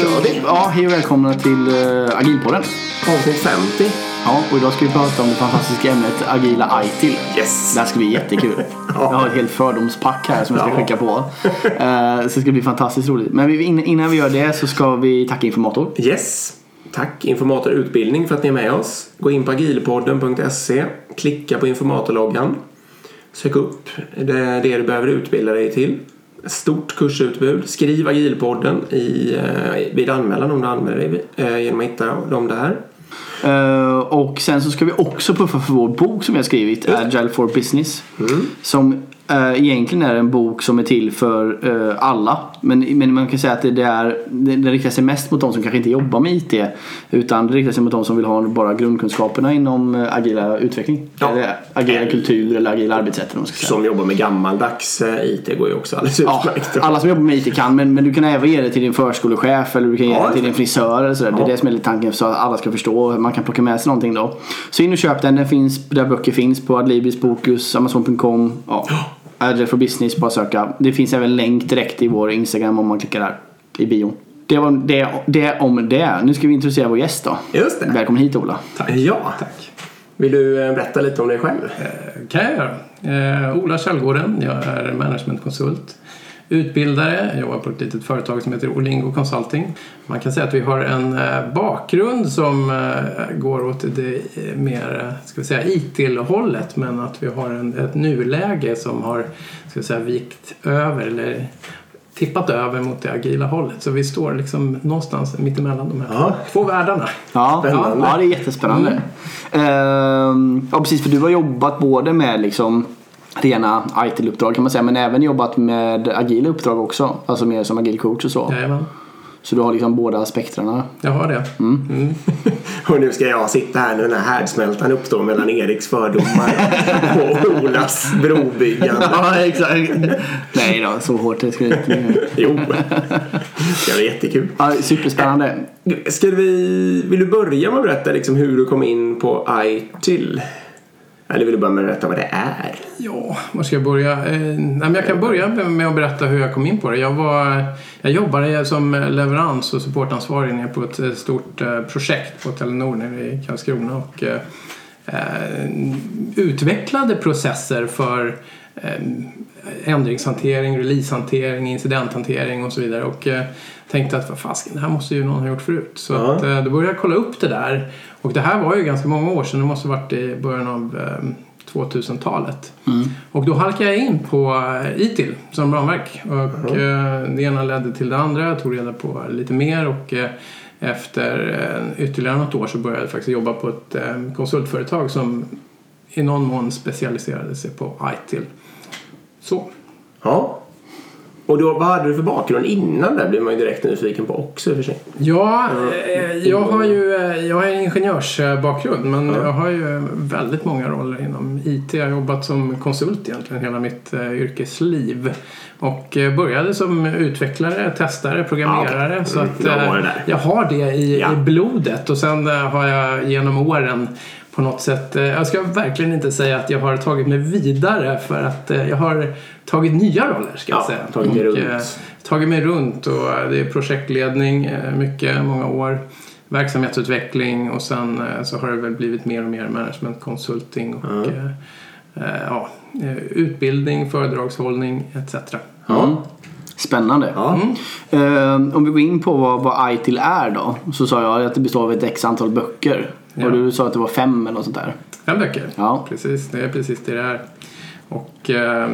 Hej ja, hej och välkomna till uh, Agilpodden. Avsnitt 50. Ja, och idag ska vi prata om det fantastiska ämnet agila ITIL. Yes! Det här ska bli jättekul. Jag har ett helt fördomspack här som jag ska Ja. skicka på. Uh, så det ska bli fantastiskt roligt. Men vi, in- innan vi gör det så ska vi tacka Informator. Yes! Tack Informator Utbildning för att ni är med oss. Gå in på agilpodden.se, klicka på informatorloggan, sök upp det, det du behöver utbilda dig till. Stort kursutbud. Skriv agilpodden i, eh, vid anmälan om du anmäler dig eh, genom att hitta dem där. Uh, och sen så ska vi också puffa för vår bok som har skrivit, Agile for Business. Som uh, egentligen är en bok som är till för uh, alla. Men, men man kan säga att det, det, är, det, det riktar sig mest mot de som kanske inte jobbar med IT. Utan det riktar sig mot de som vill ha bara grundkunskaperna inom uh, agila utveckling. Ja. Eller agila kultur eller agila arbetssätt. man ska säga. Som jobbar med gammaldags eh, IT går ju också alldeles Ja, utmärkt. alla som jobbar med IT kan men, men du kan även ge det till din förskolechef eller du kan ge Ja, det till din frisör eller sådär. Det är Ja. det som är lite tanken så att alla ska förstå. Man kan plocka med sig någonting då. Så in och köp den. Den finns där böcker finns på Adlibris, Bokus, Amazon.com. Ja. Agile for Business, bara söka. Det finns även länk direkt i vår Instagram om man klickar där i bion. Det var det, det om det. Nu ska vi introducera vår gäst då. Just det. Välkommen hit Ola. Ja. Tack. Vill du eh, berätta lite om dig själv? kan jag göra. Eh, Ola Källgården, jag är managementkonsult. Utbildare, jag jobbar på ett litet företag som heter Olingo Consulting. Man kan säga att vi har en eh, bakgrund som eh, går åt det eh, mer ska vi säga, IT-hållet men att vi har en, ett nuläge som har ska vi säga, vikt över eller tippat över mot det agila hållet. Så vi står liksom någonstans mittemellan de här Ja. två världarna. Ja, Spännande. ja, det är jättespännande. Ehm, ja, precis för du har jobbat både med liksom rena ITIL-uppdrag kan man säga men även jobbat med agila uppdrag också. Alltså mer som agil coach och så. Jajamän, Så du har liksom båda aspekterna. jag har det. Mm. Och nu ska jag sitta här när den här härdsmältan uppstår mellan Eriks fördomar och Olas brobyggande. Ja, exakt. Nej då, så hårt det ska det inte bli. Jo, det var jättekul. Ja, superspännande. Ska vi, vill du börja med att berätta liksom hur du kom in på ITIL? Eller vill du börja med att berätta vad det är? Ja, var ska jag börja? Eh, jag kan börja med att berätta hur jag kom in på det. Jag, var, jag jobbade som leverans och supportansvarig nere på ett eh, stort eh, projekt på Telenor nere i Karlskrona och eh, eh, utvecklade processer för eh, ändringshantering, releasehantering, incidenthantering och så vidare. Och eh, tänkte att vad fasken, det här måste ju någon ha gjort förut. Så Ja. att, eh, då började jag kolla upp det där. Och det här var ju ganska många år sedan, det måste ha varit i början av eh, 2000-talet. Och då halkade jag in på eh, ITIL som ramverk. Och eh, det ena ledde till det andra. Jag tog reda på lite mer och efter ytterligare något år så började jag faktiskt jobba på ett konsultföretag som i någon mån specialiserade sig på ITIL. Så. Ja. Och då, vad hade du för bakgrund innan det blir man ju direkt nyfiken på också för sig. Ja, eh, jag har ju eh, jag har en ingenjörsbakgrund men jag har ju väldigt många roller inom IT. Jag har jobbat som konsult egentligen hela mitt eh, yrkesliv. Och började som utvecklare, testare, programmerare. Ja, okej. Så Mm, att jag har det i, Ja. i blodet och sen har jag genom åren på något sätt, eh, jag ska verkligen inte säga att jag har tagit mig vidare för att eh, jag har tagit nya roller ska jag Ja, säga. tagit Och, runt. eh, tagit mig runt och det är projektledning mycket, många år. Verksamhetsutveckling och sen så har det väl blivit mer och mer management consulting och eh, ja, utbildning, föredragshållning etc. Ja. Spännande. Ja. Ehm, om vi går in på vad, vad ITIL är då. Så sa jag att det består av ett x antal böcker. Ja. Och du sa att det var fem eller något sånt där. Fem böcker. Ja. Precis, det är precis det det är. Och eh,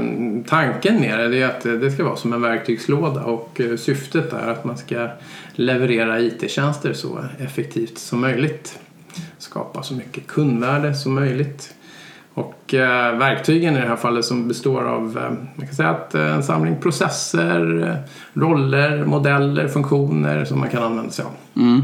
tanken med det är att det ska vara som en verktygslåda och eh, syftet är att man ska leverera IT-tjänster så effektivt som möjligt. Skapa så mycket kundvärde som möjligt. Och eh, verktygen i det här fallet som består av eh, man kan säga att eh, en samling processer, eh, roller, modeller, funktioner som man kan använda sig av. Mm.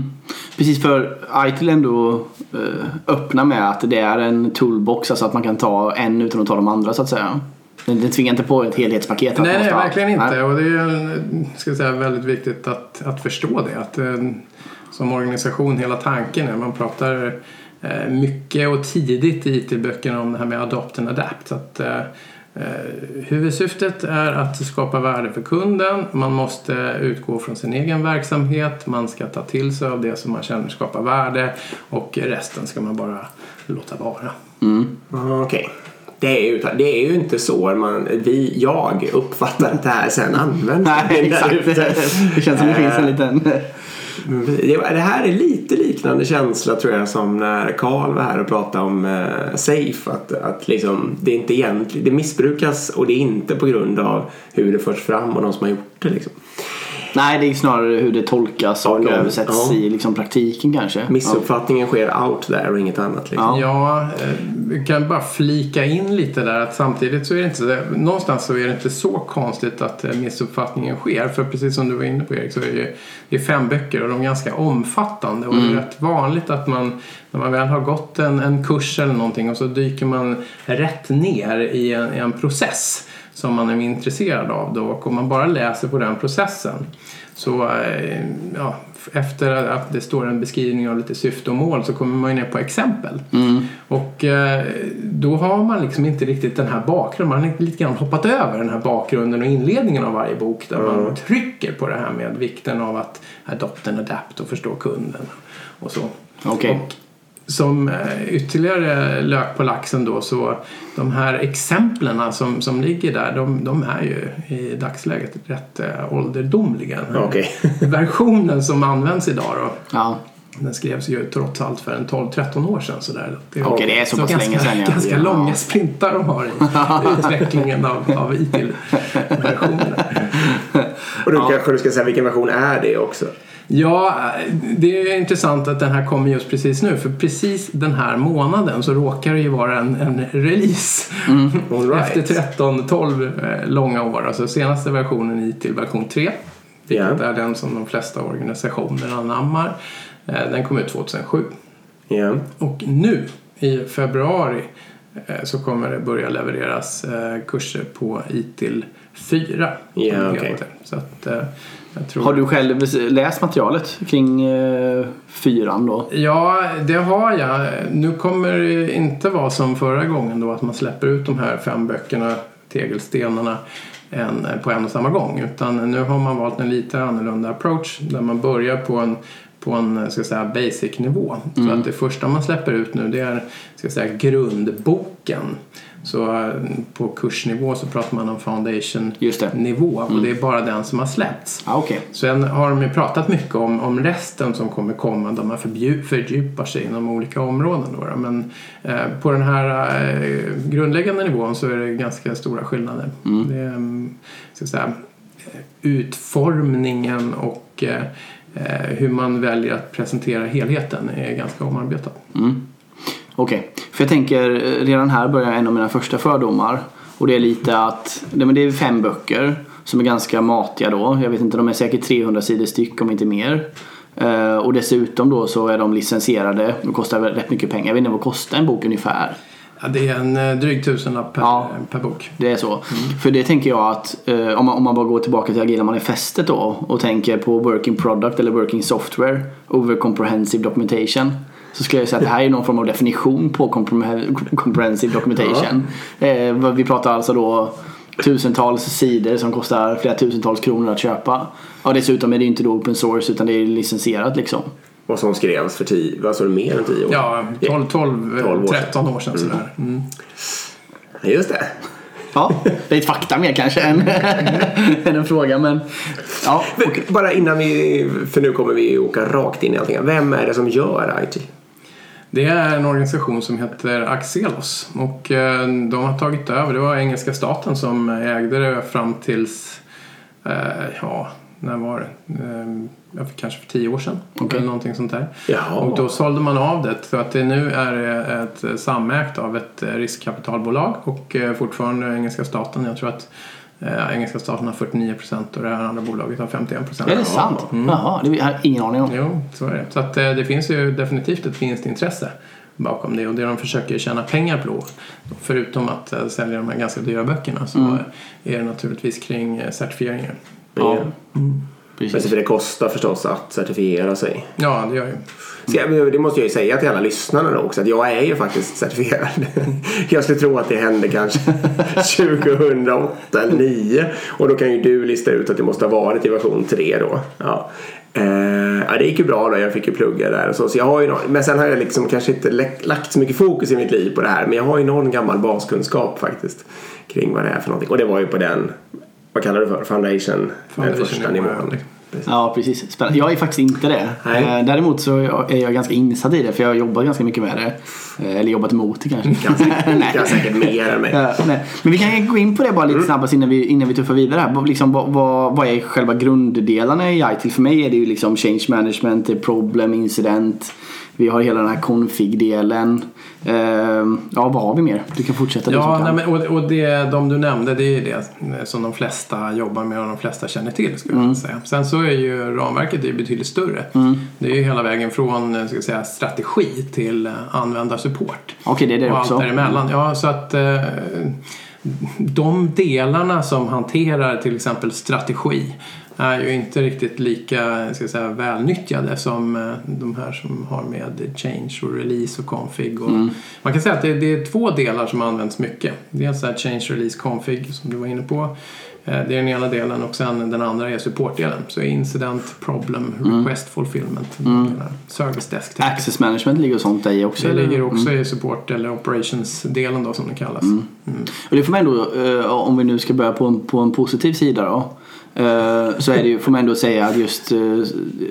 Precis för ITIL ändå eh, öppna med att det är en toolbox. Alltså att man kan ta en utan att ta de andra så att säga. Den, den tvingar inte på ett helhetspaket. Nej, nej verkligen inte. Nej. Och det är ska jag säga, väldigt viktigt att, att förstå det. Att, eh, som organisation, hela tanken är man pratar eh, mycket och tidigt i IT-böckerna om det här med adopt and adapt. Så att, eh, Eh, huvudsyftet är att skapa värde för kunden. Man måste utgå från sin egen verksamhet. Man ska ta till sig av det som man känner skapar värde och resten ska man bara låta vara. Ah, Okej. Det, är ju, det är ju inte så man, vi, jag uppfattar att det här sen används. Nej, exakt. Det känns som det finns en liten... Det, här är lite liknande känsla tror jag som när Karl var här och pratade om eh, Safe. Att, att liksom, det, är inte egentligen, det missbrukas och det är inte på grund av hur det förs fram och de som har gjort det. Liksom. Nej, det är snarare hur det tolkas och Ja, översätts ja. i liksom praktiken kanske. Missuppfattningen sker out there och inget annat. Liksom. Ja, eh, vi kan bara flika in lite där att samtidigt så är det inte någonstans så är det inte så konstigt att eh, missuppfattningen sker. För precis som du var inne på Erik så är det, ju- det är fem böcker och de är ganska omfattande och det är rätt vanligt att man när man väl har gått en, en kurs eller någonting och så dyker man rätt ner i en, i en process som man är intresserad av då och om man bara läser på den processen så eh, ja, efter att det står en beskrivning av lite syfte och mål så kommer man ju ner på exempel. Och eh, då har man liksom inte riktigt den här bakgrunden. Man har lite grann hoppat över den här bakgrunden och inledningen av varje bok där man trycker på det här med vikten av att adopt and adapt och förstå kunden och så. Okej. Och som eh, ytterligare lök på laxen då så de här exemplen som, som ligger där de, de är ju i dagsläget rätt eh, ålderdomliga. Okej. Versionen som används idag då Ja. den skrevs ju trots allt för en 12-13 år sedan. Sådär. Det Okej, det är så pass ganska, länge sedan, ja. Ganska Ja. långa sprintar de har i utvecklingen av, av IT-versionerna. Och då kanske du ska säga vilken version är det också? Ja, det är intressant att den här kommer just precis nu. För precis den här månaden så råkar det ju vara en, en release. All right. Efter 13-12 eh, långa år. Alltså senaste versionen i till version 3. Vilket Ja. är den som de flesta organisationer anammar. Eh, Den kom ut 2007. Ja. Och nu i februari eh, så kommer det börja levereras kurser på ITIL 4. som Ja, det okej. heter. Så att. Har du själv läst materialet kring eh, fyran då? Ja, det har jag. Nu kommer det inte vara som förra gången då att man släpper ut de här fem böckerna, tegelstenarna, en, på en och samma gång. Utan nu har man valt en lite annorlunda approach där man börjar på en på en ska jag säga, basic-nivå. Så att det första man släpper ut nu det är ska säga, grundboken. Så eh, på kursnivå så pratar man om Just det. foundation-nivå och det är bara den som har släppts. Ja, okej. Sen har de ju pratat mycket om, om resten som kommer komma där man fördjupar sig inom olika områden. Då, då. Men eh, på den här eh, grundläggande nivån så är det ganska stora skillnader. Det är, mm, ska säga, eh, utformningen och eh, eh, Eh, hur man väljer att presentera helheten är ganska omarbetat. Mm. Okej, för jag tänker eh, redan här börjar en av mina första fördomar. Och det är lite att, det är fem böcker som är ganska matiga då. Jag vet inte, de är säkert 300 sidor styck om inte mer. Eh, och dessutom då så är de licensierade. och kostar rätt mycket pengar. Jag vet inte vad kostar en bok ungefär. Ja, det är en eh, dryg tusenlapp per, Ja. per bok. Det är så. För det tänker jag att eh, om, man, om man bara går tillbaka till agila manifestet då och tänker på working product eller working software over comprehensive documentation. Så skulle jag säga att det här är någon form av definition på compre- comprehensive documentation. Eh, vad vi pratar alltså då tusentals sidor som kostar flera tusentals kronor att köpa. Och dessutom är det inte då open source utan det är licensierat liksom. Och som skrevs för tio, du, mer än tio år? Ja, 12, 12, 12 år sedan. 13 år sedan sådär. Mm. Ja, Just det. Ja, det är ett fakta mer kanske än, än en fråga men ja, okej. Bara innan vi, för nu kommer vi åka rakt in i allting. Vem är det som gör IT? Det är en organisation som heter Axelos och eh, de har tagit över. Det var engelska staten som ägde det fram tills, eh, ja, när var det? Eh, för- kanske för tio år sedan. Okej. Eller någonting sånt där. Jaha. Och då sålde man av det så att det nu är eh, ett samägt av ett eh, riskkapitalbolag och eh, fortfarande engelska staten. Jag tror att eh, engelska staten har 49 procent och det här andra bolaget har 51 procent. Är det sant? Jaha, det har jag ingen aning om. Jo, så är det. Så att, eh, det finns ju definitivt ett vinstintresse bakom det och det de försöker tjäna pengar på förutom att eh, sälja de här ganska dyra böckerna så Mm. är det naturligtvis kring eh, Ja. Precis. Men för det kostar förstås att certifiera sig. Ja, det gör ju. Ska jag, det måste jag ju säga till alla lyssnarna då också att jag är ju faktiskt certifierad. Jag skulle tro att det hände kanske 2008 eller 2009 och då kan ju du lista ut att det måste ha varit i version 3 då. Ja. Eh, det gick ju bra då, jag fick ju plugga där och så. så jag har ju någon, men sen har jag liksom kanske inte lagt så mycket fokus i mitt liv på det här men jag har ju någon gammal baskunskap faktiskt kring vad det är för någonting. Och det var ju på den, vad kallar du för, foundation, den Foundation första nivå, nivån. ja. Precis. Ja, precis. Spännande. Jag är faktiskt inte det. Nej. Eh, Däremot så är jag ganska insatt i det för jag har jobbat ganska mycket med det. Eh, Eller jobbat emot det kanske. Ganska, Nej. jag säkert mer än mig. Ja, nej. Men vi kan gå in på det bara Mm. lite snabbast innan vi, innan vi tuffar vidare. här. Vad- Liksom, vad, vad, vad är själva grunddelarna i ITIL? För mig är det ju liksom change management, problem, incident. Vi har hela den här config-delen. Ehm, ja, vad har vi mer? Du kan fortsätta du Ja, nej, men, och, och det, de du nämnde det är ju det som de flesta jobbar med och de flesta känner till. Skulle Mm. jag säga. Sen så är ju ramverket är betydligt större. Det är ju hela vägen från eh, ska säga, strategi till eh, användarsupport. Okej, det är det och också. allt däremellan. Ja, så att eh, de delarna som hanterar till exempel strategi är ju inte riktigt lika ska säga, välnyttjade som eh, de här som har med change och release och config. Och Man kan säga att det, det är två delar som används mycket. Dels är change, release, config som du var inne på. Eh, Det är den ena delen och sen den andra är supportdelen. Så incident, problem, request fulfillment. Mm. Service desk. Access management ligger och sånt i också. Det eller? ligger också i support eller operations-delen då som det kallas. Och det får man ändå, eh, om vi nu ska börja på en, på en positiv sida då. Eh, så är det ju, får man ändå säga att just eh,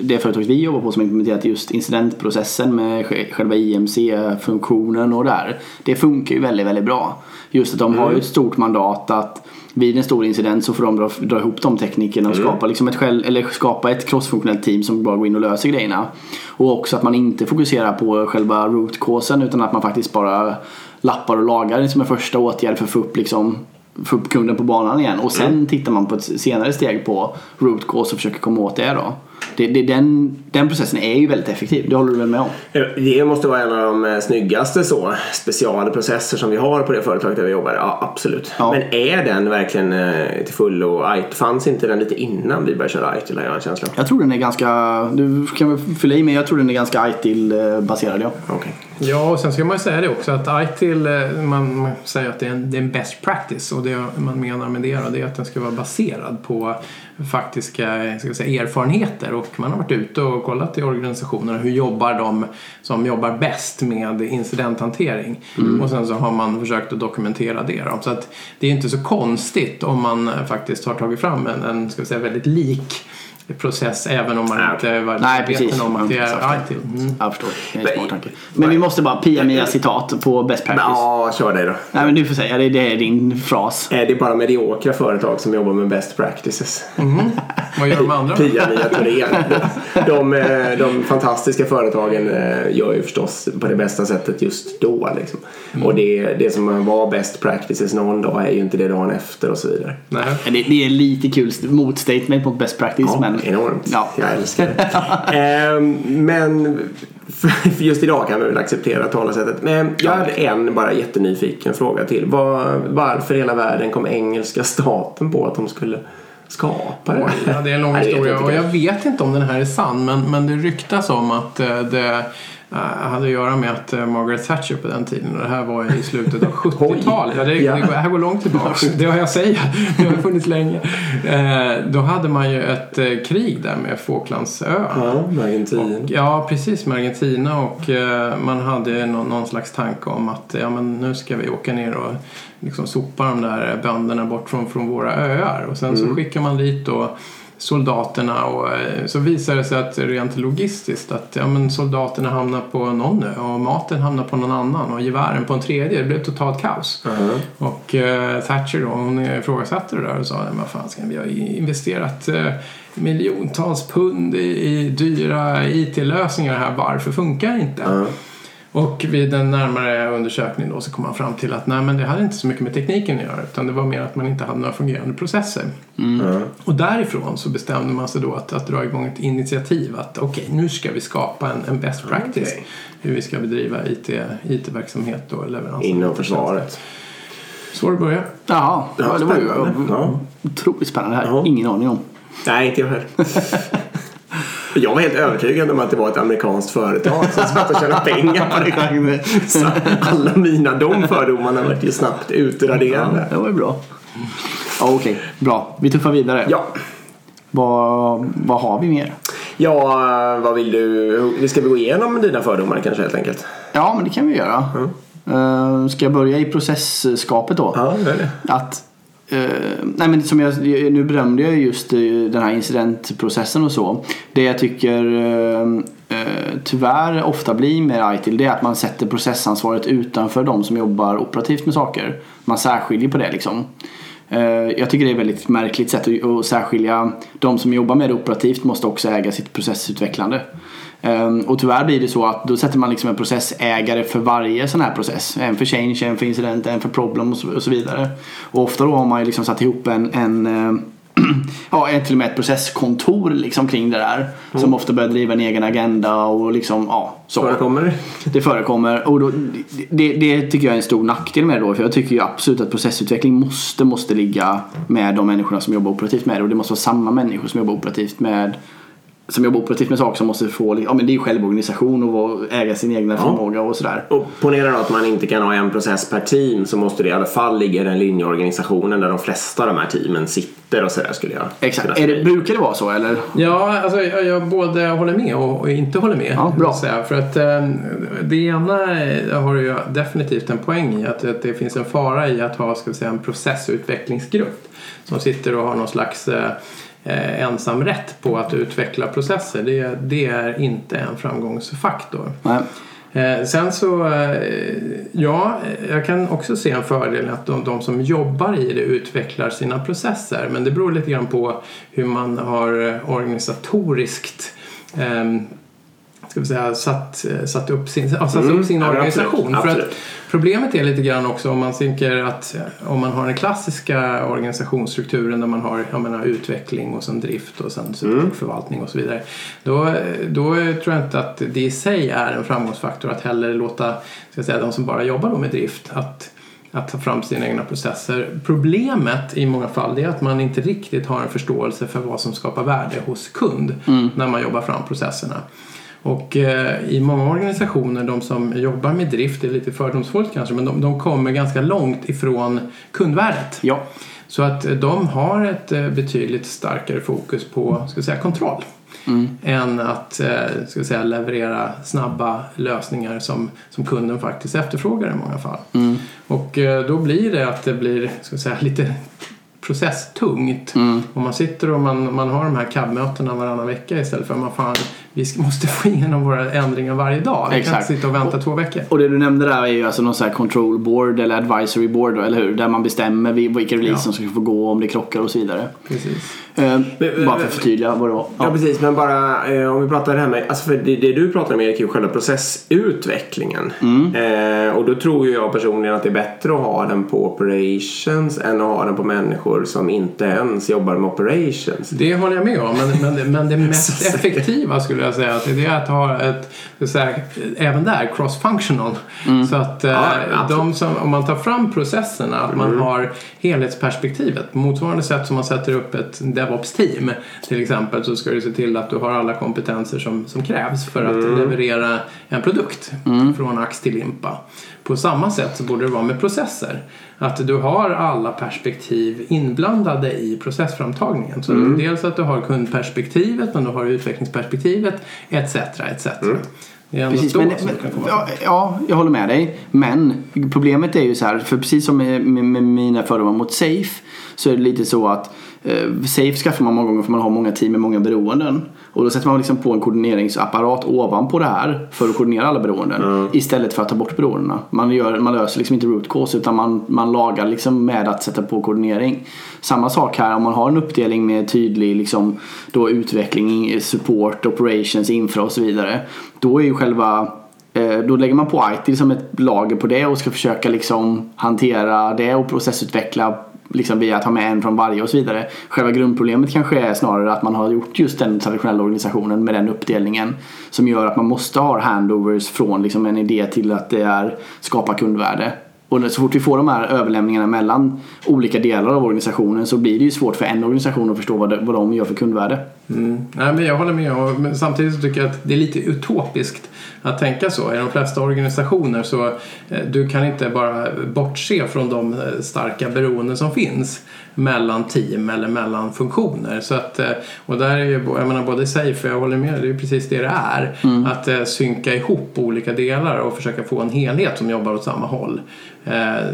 det företaget vi jobbar på som implementerat just incidentprocessen med sj- själva IMC-funktionen och där. Det funkar ju väldigt, väldigt bra. Just att de har ju ett stort mandat att vid en stor incident så får de dra, dra ihop de teknikerna och skapa, liksom ett, själv, eller skapa ett crossfunktionellt team som bara går in och löser grejerna. Och också att man inte fokuserar på själva root causen utan att man faktiskt bara lappar och lagar som en första åtgärd för att få upp, liksom, få upp kunden på banan igen. Och sen tittar man på ett senare steg på root cause och försöker komma åt det då. Det, det, den, den processen är ju väldigt effektiv, det håller du väl med om? Det måste vara en av de eh, snyggaste så, specialprocesser som vi har på det företaget där vi jobbar. Ja, absolut. Ja. Men är den verkligen eh, till fullo IT? Fanns inte den lite innan vi började köra IT? Eller jag känsla. Jag tror den är ganska, du kan väl fylla i men jag tror den är ganska ITIL-baserad ja. Okej. Ja, och sen ska man ju säga det också att ITIL, eh, man man säger att det är en, det är en best practice och det man menar med det då, det är att den ska vara baserad på faktiska ska säga, erfarenheter och man har varit ute och kollat i organisationerna hur jobbar de som jobbar bäst med incidenthantering och sen så har man försökt att dokumentera det. Då. Så att det är inte så konstigt om man faktiskt har tagit fram en, en ska säga, väldigt lik process även om man Nej. inte var Nej, precis. om att det Mm, är ITIL. Mm. Jag förstår, det är en smart tanke. Men vi måste bara Pia Mia citat på best practice. Ja, kör dig då. Nej men du får säga, det, det är din fras. Är det bara mediokra företag som jobbar med best practices? Vad gör de andra? Pia Mia Thorén. De, eh, de fantastiska företagen eh, gör ju förstås på det bästa sättet just då. Liksom. Och det, det som var best practices någon dag är ju inte det dagen efter och så vidare. Nej. Det, det är lite kul motstatement mot best practice Ja, men enormt. Ja. Jag älskar det. Ehm, men för just idag kan vi väl acceptera talesättet. Men jag hade en bara jättenyfiken fråga till. Var, varför i hela världen kom engelska staten på att de skulle skapa det? Ja, det är en lång historia jag och jag vet inte om den här är sann men, men det ryktas om att eh, det hade att göra med att eh, Margaret Thatcher på den tiden, och det här var i slutet av 70-talet, ja, det, Ja. det, här går långt tillbaks, det har jag säga, det har funnits länge. Eh, då hade man ju ett eh, krig där med Falklandsöarna. Ja, med Argentin. Ja, precis med Argentina och eh, man hade någon, någon slags tanke om att ja, men nu ska vi åka ner och liksom sopa de där bönderna bort från, från våra öar och sen så skickar man dit då soldaterna och eh, så visar det sig att rent logistiskt att ja, men soldaterna hamnar på någon ö och maten hamnar på någon annan och gevären på en tredje. Det blev totalt kaos. Och eh, Thatcher då, hon ifrågasatte det där och sa vad fan ska vi har investerat eh, miljontals pund i, i dyra IT-lösningar här. Varför funkar det inte? Ja. Och vid en närmare undersökning då så kom man fram till att nej men det hade inte så mycket med tekniken att göra utan det var mer att man inte hade några fungerande processer. Ja. Och därifrån så bestämde man sig då att, att dra igång ett initiativ att okej nu ska vi skapa en, en best practice Okej. hur vi ska bedriva IT, IT-verksamhet och leverans. Inom försvaret. Så det började. Ja, ja, det var ju spännande. Ja. otroligt spännande här. Ja. Ingen aning om. Nej, inte jag heller. Jag var helt övertygad om att det var ett amerikanskt företag som satt och tjänade pengar på det. Så alla mina de fördomarna var ju snabbt utraderade. Det var ju bra. Ja, Okej, bra. Vi tuffar vidare. Ja. Vad, vad har vi mer? Ja, vad vill du? Vi ska gå igenom dina fördomar kanske helt enkelt? Ja, men det kan vi göra. Uh, ska jag börja i processskapet då? Ja, gör det. Att, Uh, nej men som jag, nu berömde jag just eh, den här incidentprocessen och så. Det jag tycker uh, uh, tyvärr ofta blir med ITIL det är att man sätter processansvaret utanför de som jobbar operativt med saker. Man särskiljer på det liksom. Jag tycker det är ett väldigt märkligt sätt att att särskilja. De som jobbar med det operativt måste också äga sitt processutvecklande. Ehm, Och tyvärr blir det så att då sätter man liksom en processägare för varje sån här process. En för change, en för incident, en för problem och så, vidare. Och ofta då har man ju liksom satt ihop en, en eh, Ja, till och med ett processkontor liksom kring det där. Som ofta börjar driva en egen agenda och liksom, ja, så. Förekommer det? Det förekommer och då, det, det tycker jag är en stor nackdel med det då. För jag tycker ju absolut att processutveckling måste, måste ligga med de människorna som jobbar operativt med det. Och det måste vara samma människor som jobbar operativt med som jobbar operativt med saker som måste få, ja men det är ju självorganisation och äga sin egna förmåga och sådär. Och ponera då att man inte kan ha en process per team så måste det i alla fall ligga i den linjeorganisationen där de flesta av de här teamen sitter och sådär skulle jag Exakt. Är det, brukar det vara så eller? Ja, alltså jag, jag både håller med och, och inte håller med. Ja, bra. Säga. För att eh, det ena har ju definitivt en poäng i att, att det finns en fara i att ha ska vi säga, en processutvecklingsgrupp som sitter och har någon slags eh, eh, ensamrätt på att utveckla processer. Det, det är inte en framgångsfaktor. Nej. Eh, sen så, eh, ja, jag kan också se en fördel att de, de som jobbar i det utvecklar sina processer. Men det beror lite grann på hur man har eh, organisatoriskt eh, ska vi säga, satt, satt upp sin, ja, satt Mm, upp sin ja, men organisation. absolut, För att. Problemet är lite grann också om man tänker att eh, om man har den klassiska organisationsstrukturen där man har menar, utveckling och sen drift och sen supportförvaltning och så vidare. Då, då tror jag inte att det i sig är en framgångsfaktor att heller låta ska jag säga, de som bara jobbar med drift att att ta fram sina egna processer. Problemet i många fall är att man inte riktigt har en förståelse för vad som skapar värde hos kund när man jobbar fram processerna. Och eh, i många organisationer, de som jobbar med drift, det är lite fördomsfullt kanske, men de, de kommer ganska långt ifrån kundvärdet. Ja. Så att eh, de har ett eh, betydligt starkare fokus på ska säga, kontroll. Än att eh, ska säga, leverera snabba lösningar som, som kunden faktiskt efterfrågar i många fall. Och eh, då blir det att det blir ska säga, lite processtungt. Om man sitter och man, man har de här CAB-mötena varannan vecka istället för att man fan, vi måste få igenom våra ändringar varje dag. Vi kan Exakt. inte sitta och vänta två veckor. Och det du nämnde där är ju alltså någon sån här control board eller advisory board eller hur? Där man bestämmer vil- vilka releaser Ja. som ska få gå om det krockar och så vidare. Precis. Eh, Men- bara för att förtydliga vad det var. Ja. Ja. precis, men bara eh, om vi pratar det här med, alltså för det, det du pratar om Erik är ju själva processutvecklingen. Eh, och då tror ju jag personligen att det är bättre att ha den på operations än att ha den på människor som inte ens jobbar med operations. Det håller jag med om, men, men, men det mest effektiva skulle jag säga att det är att ha ett, säga, även där, cross-functional. Så att eh, Ja, absolut. de som, om man tar fram processerna, att man har helhetsperspektivet. På motsvarande sätt som man sätter upp ett DevOps-team till exempel så ska du se till att du har alla kompetenser som, som krävs för att leverera en produkt från ax till limpa. På samma sätt så borde det vara med processer. Att du har alla perspektiv inblandade i processframtagningen. Så dels att du har kundperspektivet men du har utvecklingsperspektivet etc. etc. Ändå Precis, men, men, ja, ja, jag håller med dig. Men problemet är ju så här, för precis som med, med, med mina fördomar mot Safe så är det lite så att Safe skaffar man många gånger för man har många team med många beroenden. Och då sätter man liksom på en koordineringsapparat ovanpå det här för att koordinera alla beroenden. Istället för att ta bort beroendena. Man, gör, man löser liksom inte root cause utan man, man lagar liksom med att sätta på koordinering. Samma sak här om man har en uppdelning med tydlig liksom, då utveckling, support, operations, infra och så vidare. Då är ju själva Eh, Då lägger man på IT som ett lager på det och ska försöka liksom hantera det och processutveckla liksom via att ha med en från varje och så vidare. Själva grundproblemet kanske är snarare att man har gjort just den traditionella organisationen med den uppdelningen som gör att man måste ha handovers från liksom en idé till att det är skapa kundvärde. Och så fort vi får de här överlämningarna mellan olika delar av organisationen så blir det ju svårt för en organisation att förstå vad, de, vad de gör för kundvärde. Mm. Nej, men jag håller med. Och, men samtidigt så tycker jag att det är lite utopiskt att tänka så. I de flesta organisationer så eh, du kan inte bara bortse från de eh, starka beroenden som finns mellan team eller mellan funktioner. Så att, eh, och där är ju, jag menar både safe, jag håller med, det är precis det det är. Mm. Att synka ihop olika delar och försöka få en helhet som jobbar åt samma håll.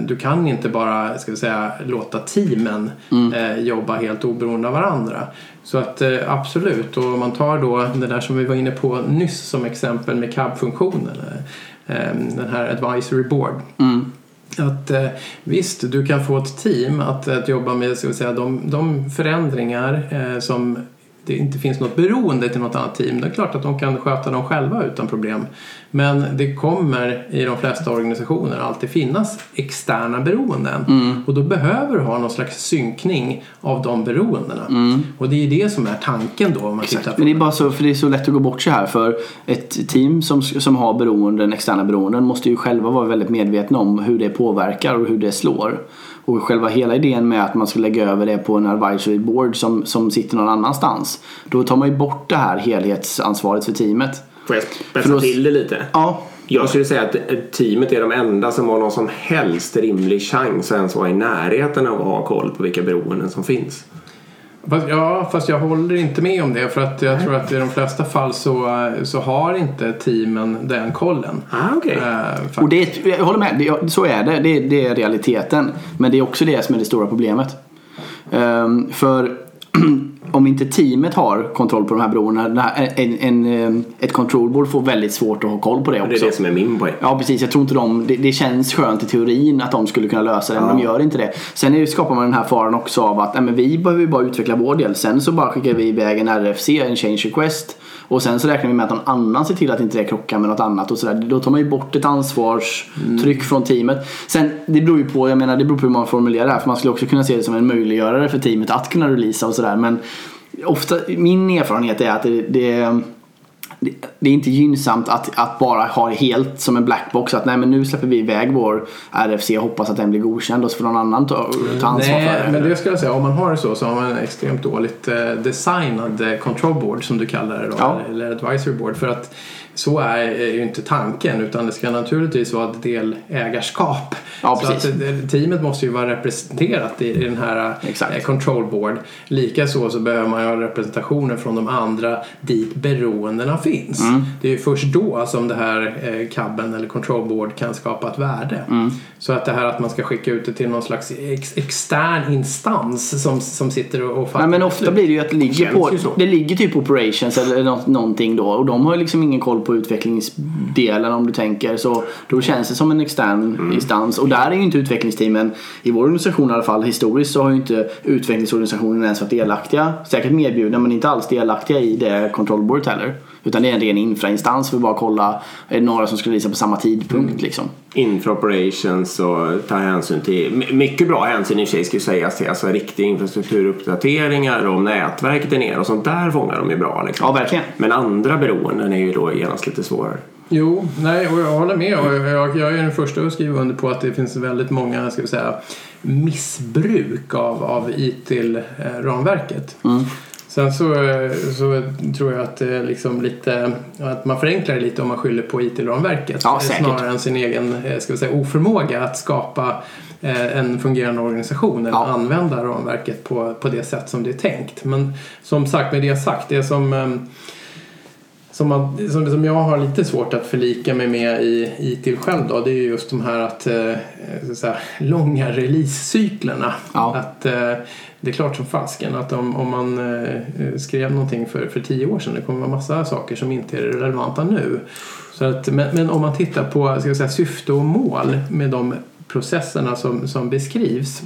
Du kan inte bara ska vi säga, låta teamen Mm. jobba helt oberoende av varandra. Så att eh, absolut, och om man tar då det där som vi var inne på nyss som exempel med CAB-funktionen. eh, Den här advisory board. Mm. Att eh, visst, du kan få ett team att, att jobba med ska vi säga, de, de förändringar eh, som det inte finns något beroende till något annat team. Det är klart att de kan sköta dem själva utan problem. Men det kommer i de flesta organisationer alltid finnas externa beroenden. Och då behöver du ha någon slags synkning av de beroendena. Och det är det som är tanken då om man tittar på Men det är bara så, för det är så lätt att gå bort så här för ett team som, som har beroenden, externa beroenden måste ju själva vara väldigt medvetna om hur det påverkar och hur det slår. Och själva hela idén med att man ska lägga över det på en advisory board som, som sitter någon annanstans. Då tar man ju bort det här helhetsansvaret för teamet. Får jag För spetsa då- till det lite? Ja, Jag skulle säga att teamet är de enda som har någon som helst rimlig chans att ens vara i närheten av att ha koll på vilka beroenden som finns. Fast, ja, fast jag håller inte med om det för att jag tror att i de flesta fall så, så har inte teamen den kollen. Ah, okej. Eh, och det jag håller med. Det, så är det. det. Det är realiteten. Men det är också det som är det stora problemet. Ehm, för om inte teamet har kontroll på de här här- En, en, en, ett control board får väldigt svårt att ha koll på det också. det är det som är min poäng. Ja precis, jag tror inte de, det, det känns skönt i teorin att de skulle kunna lösa det men de gör inte det. Sen är skapar man den här faran också av att nej, men vi behöver bara utveckla vår del. Sen så bara skickar vi iväg en RFC, en change request. Och sen så räknar vi med att någon annan ser till att inte det krockar med något annat och sådär. Då tar man ju bort ett ansvarstryck från teamet. Sen, det beror ju på, jag menar det beror på hur man formulerar det här. För man skulle också kunna se det som en möjliggörare för teamet att kunna releasa och sådär. Men ofta, min erfarenhet är att det, det det, det är inte gynnsamt att, att bara ha det helt som en blackbox. Att nej men nu släpper vi iväg vår RFC och hoppas att den blir godkänd och så får någon annan ta, ta ansvar Nej, för det. men det skulle jag säga, om man har det så så har man en extremt dåligt eh, designad eh, control board som du kallar det då, Ja. eller advisory board. För att så är, ju inte tanken utan det ska naturligtvis vara ett delägarskap. Ja, så precis. att, eh, teamet måste ju vara representerat i, i den här Exakt. eh, control board. Likaså så behöver man ju ha representationer från de andra dit beroendena finns. Mm. Det är ju först då som det här eh, cabben eller control board kan skapa ett värde. Mm. Så att det här att man ska skicka ut det till någon slags ex extern instans som, som sitter och, och fattar Nej men ofta blir det ju att det ligger på, det ligger typ på operations eller nå- någonting då och de har liksom ingen koll på utvecklingsdelen om du tänker. Så då känns det som en extern Mm. instans. Och där är ju inte utvecklingsteamen. I vår organisation i alla fall historiskt så har ju inte utvecklingsorganisationen ens varit delaktiga. Säkert medbjudna men inte alls delaktiga i det kontrollbordet heller utan det är en ren infrainstans för att bara kolla är det några som ska visa på samma tidpunkt Mm. liksom. Infra operations och ta hänsyn till, my- mycket bra hänsyn i och för sig ska sägas till, alltså riktiga infrastrukturuppdateringar och om nätverket är ner och sånt där fångar de ju bra liksom. Ja verkligen. Men andra beroenden är ju då genast lite svårare. Jo, nej, och jag håller med. Och jag, jag är den första att skriva under på att det finns väldigt många ska vi säga, missbruk av, av IT-ramverket. Mm. Sen så, eh, så tror jag att, är liksom lite, att man förenklar det lite om man skyller på IT-ramverket. Ja. Snarare än sin egen eh, ska vi säga, oförmåga att skapa eh, en fungerande organisation eller Ja. använda ramverket på, på det sätt som det är tänkt. Men som sagt, med det sagt, det som ehm, som, man, som, som jag har lite svårt att förlika mig med i IT själv då, det är ju just de här att, eh, så att säga, långa releasecyklerna. Ja. Att, eh, det är klart som fasken att om, om man eh, skrev någonting för, för tio år sedan, det kommer vara massa saker som inte är relevanta nu. Så att, men, men om man tittar på ska jag säga, syfte och mål med de processerna som, som beskrivs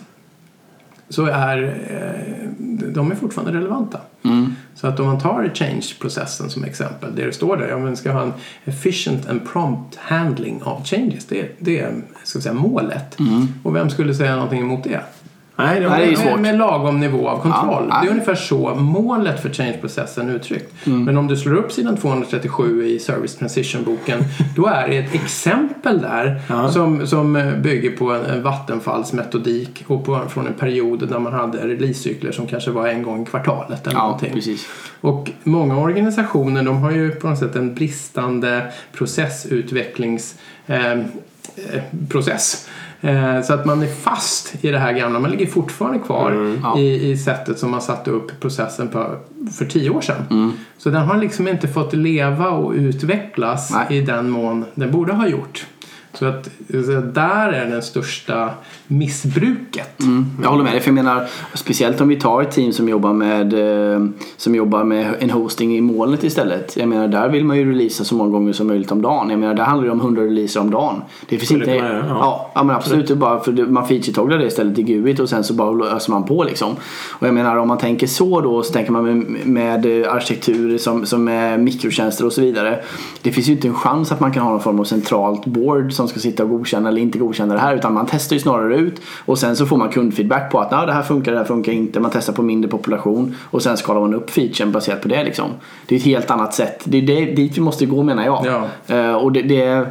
så är eh, de är fortfarande relevanta. Mm. Så att om man tar change-processen som exempel, det det står där, ja men ska ha en efficient and prompt handling of changes, det, det är ska säga, målet. Och vem skulle säga någonting emot det? Nej, det var, Nej, det är svårt. med lagom nivå av kontroll. Ja, ja. Det är ungefär så målet för change-processen är uttryckt. Mm. Men om du slår upp sidan 237 i Service Transition-boken då är det ett exempel där som, som eh, bygger på en, en vattenfallsmetodik och på, från en period där man hade releasecykler som kanske var en gång i kvartalet eller Ja, någonting. precis. Och många organisationer de har ju på något sätt en bristande processutvecklings eh, eh, process. Eh, så att man är fast i det här gamla. Man ligger fortfarande kvar Mm. Ja. i, i sättet som man satte upp processen på för tio år sedan. Mm. Så den har liksom inte fått leva och utvecklas Nej. i den mån den borde ha gjort. Så att så där är den största missbruket. Mm, jag håller med dig. För jag menar, speciellt om vi tar ett team som jobbar med, eh, som jobbar med en hosting i molnet istället. Jag menar, där vill man ju releasa så många gånger som möjligt om dagen. Jag menar, där handlar det om 100 releaser om dagen. Det finns inte... kunna göra, ja. ja. ja, men absolut. Det bara för det- man feature-togglar det istället i GUIT och sen så bara öser man på liksom. Och jag menar, om man tänker så då så tänker man med, med eh, arkitektur som, som är mikrotjänster och så vidare. Det finns ju inte en chans att man kan ha någon form av centralt board som ska sitta och godkänna eller inte godkänna det här. Utan man testar ju snarare ut och sen så får man kundfeedback på att "Nej, det här funkar, det här funkar inte. Man testar på mindre population och sen skalar man upp featuren baserat på det liksom. Det är ett helt annat sätt. Det är det, dit vi måste gå menar jag. Ja. Eh, och det, det,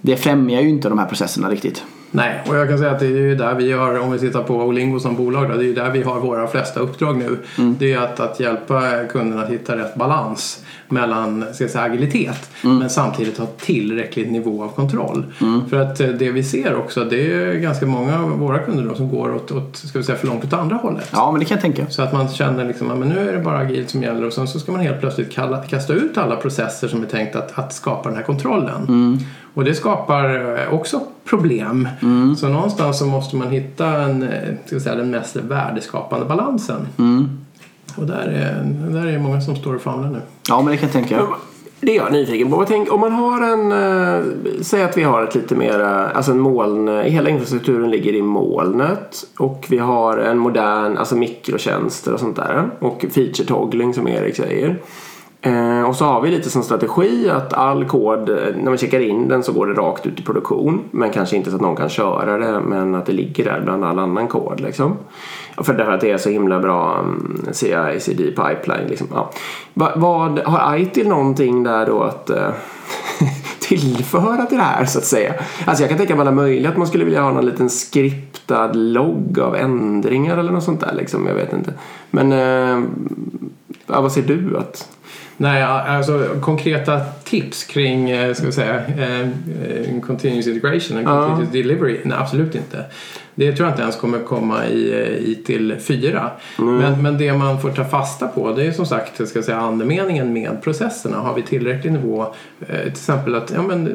det främjar ju inte de här processerna riktigt. Nej, och jag kan säga att det är ju där vi har, om vi tittar på Olingo som bolag, då, det är ju där vi har våra flesta uppdrag nu. Det är att, att hjälpa kunderna att hitta rätt balans mellan ska säga, agilitet men samtidigt ha tillräcklig nivå av kontroll. För att eh, det vi ser också, det är ganska många av våra kunder då, som går åt, åt ska vi säga, för långt åt andra hållet. Ja, men det kan jag tänka. Så att man känner liksom att men nu är det bara agilt som gäller och sen så ska man helt plötsligt kalla, kasta ut alla processer som är tänkt att, att skapa den här kontrollen. Och det skapar eh, också problem. Så någonstans så måste man hitta en, eh, ska säga, den mest värdeskapande balansen. Och där är, där är många som står och famlar nu. Ja, men det kan jag tänka. Det är jag nyfiken på. Tänk, om man har en, eh, säg att vi har ett lite mer, alltså en moln, eh, hela infrastrukturen ligger i molnet och vi har en modern, alltså mikrotjänster och sånt där och feature toggling som Erik säger. Eh, och så har vi lite som strategi att all kod, eh, när man checkar in den så går det rakt ut i produktion. Men kanske inte så att någon kan köra det men att det ligger där bland all annan kod liksom. För För här att det är så himla bra mm, CICD CI, CD pipeline liksom. Ja. Va, vad, har ITIL någonting där då att eh, tillföra till det här så att säga? Alltså jag kan tänka mig alla möjliga att man skulle vilja ha någon liten skriptad logg av ändringar eller något sånt där liksom. Jag vet inte. Men eh, ja, vad ser du att Nej, alltså konkreta tips kring, eh, ska vi säga, eh, eh, continuous integration och Ja. continuous delivery? Nej, absolut inte. Det tror jag inte ens kommer komma i, i till fyra. Men, men det man får ta fasta på det är som sagt ska jag säga, andemeningen med processerna. Har vi tillräcklig nivå? Till exempel att ja, men,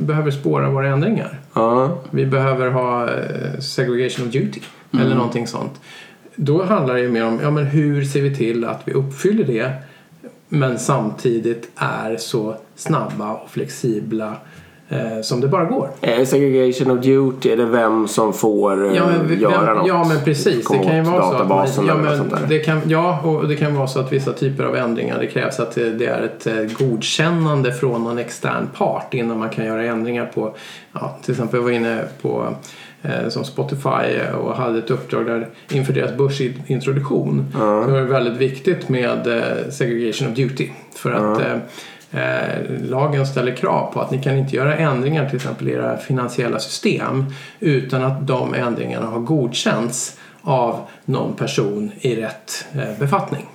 behöver spåra våra ändringar. Ja, Vi behöver ha segregation of duty eller någonting sånt. Då handlar det ju mer om ja, men hur ser vi till att vi uppfyller det men samtidigt är så snabba och flexibla eh, som det bara går. Eh, Segregation of duty, är det vem som får eh, Ja men, vi- göra vem, något? ja men precis. Det kan ju vara så att man, ja, men det kan, ja, och det kan vara så att vissa typer av ändringar det krävs att det det är ett eh, godkännande från någon extern part innan man kan göra ändringar på, ja, till exempel jag var inne på eh, som Spotify och hade ett uppdrag där inför deras börsintroduktion. Så var det väldigt viktigt med eh, segregation of duty. För att eh, Eh, lagen ställer krav på att ni kan inte göra ändringar till exempel i era finansiella system utan att de ändringarna har godkänts av någon person i rätt eh, befattning.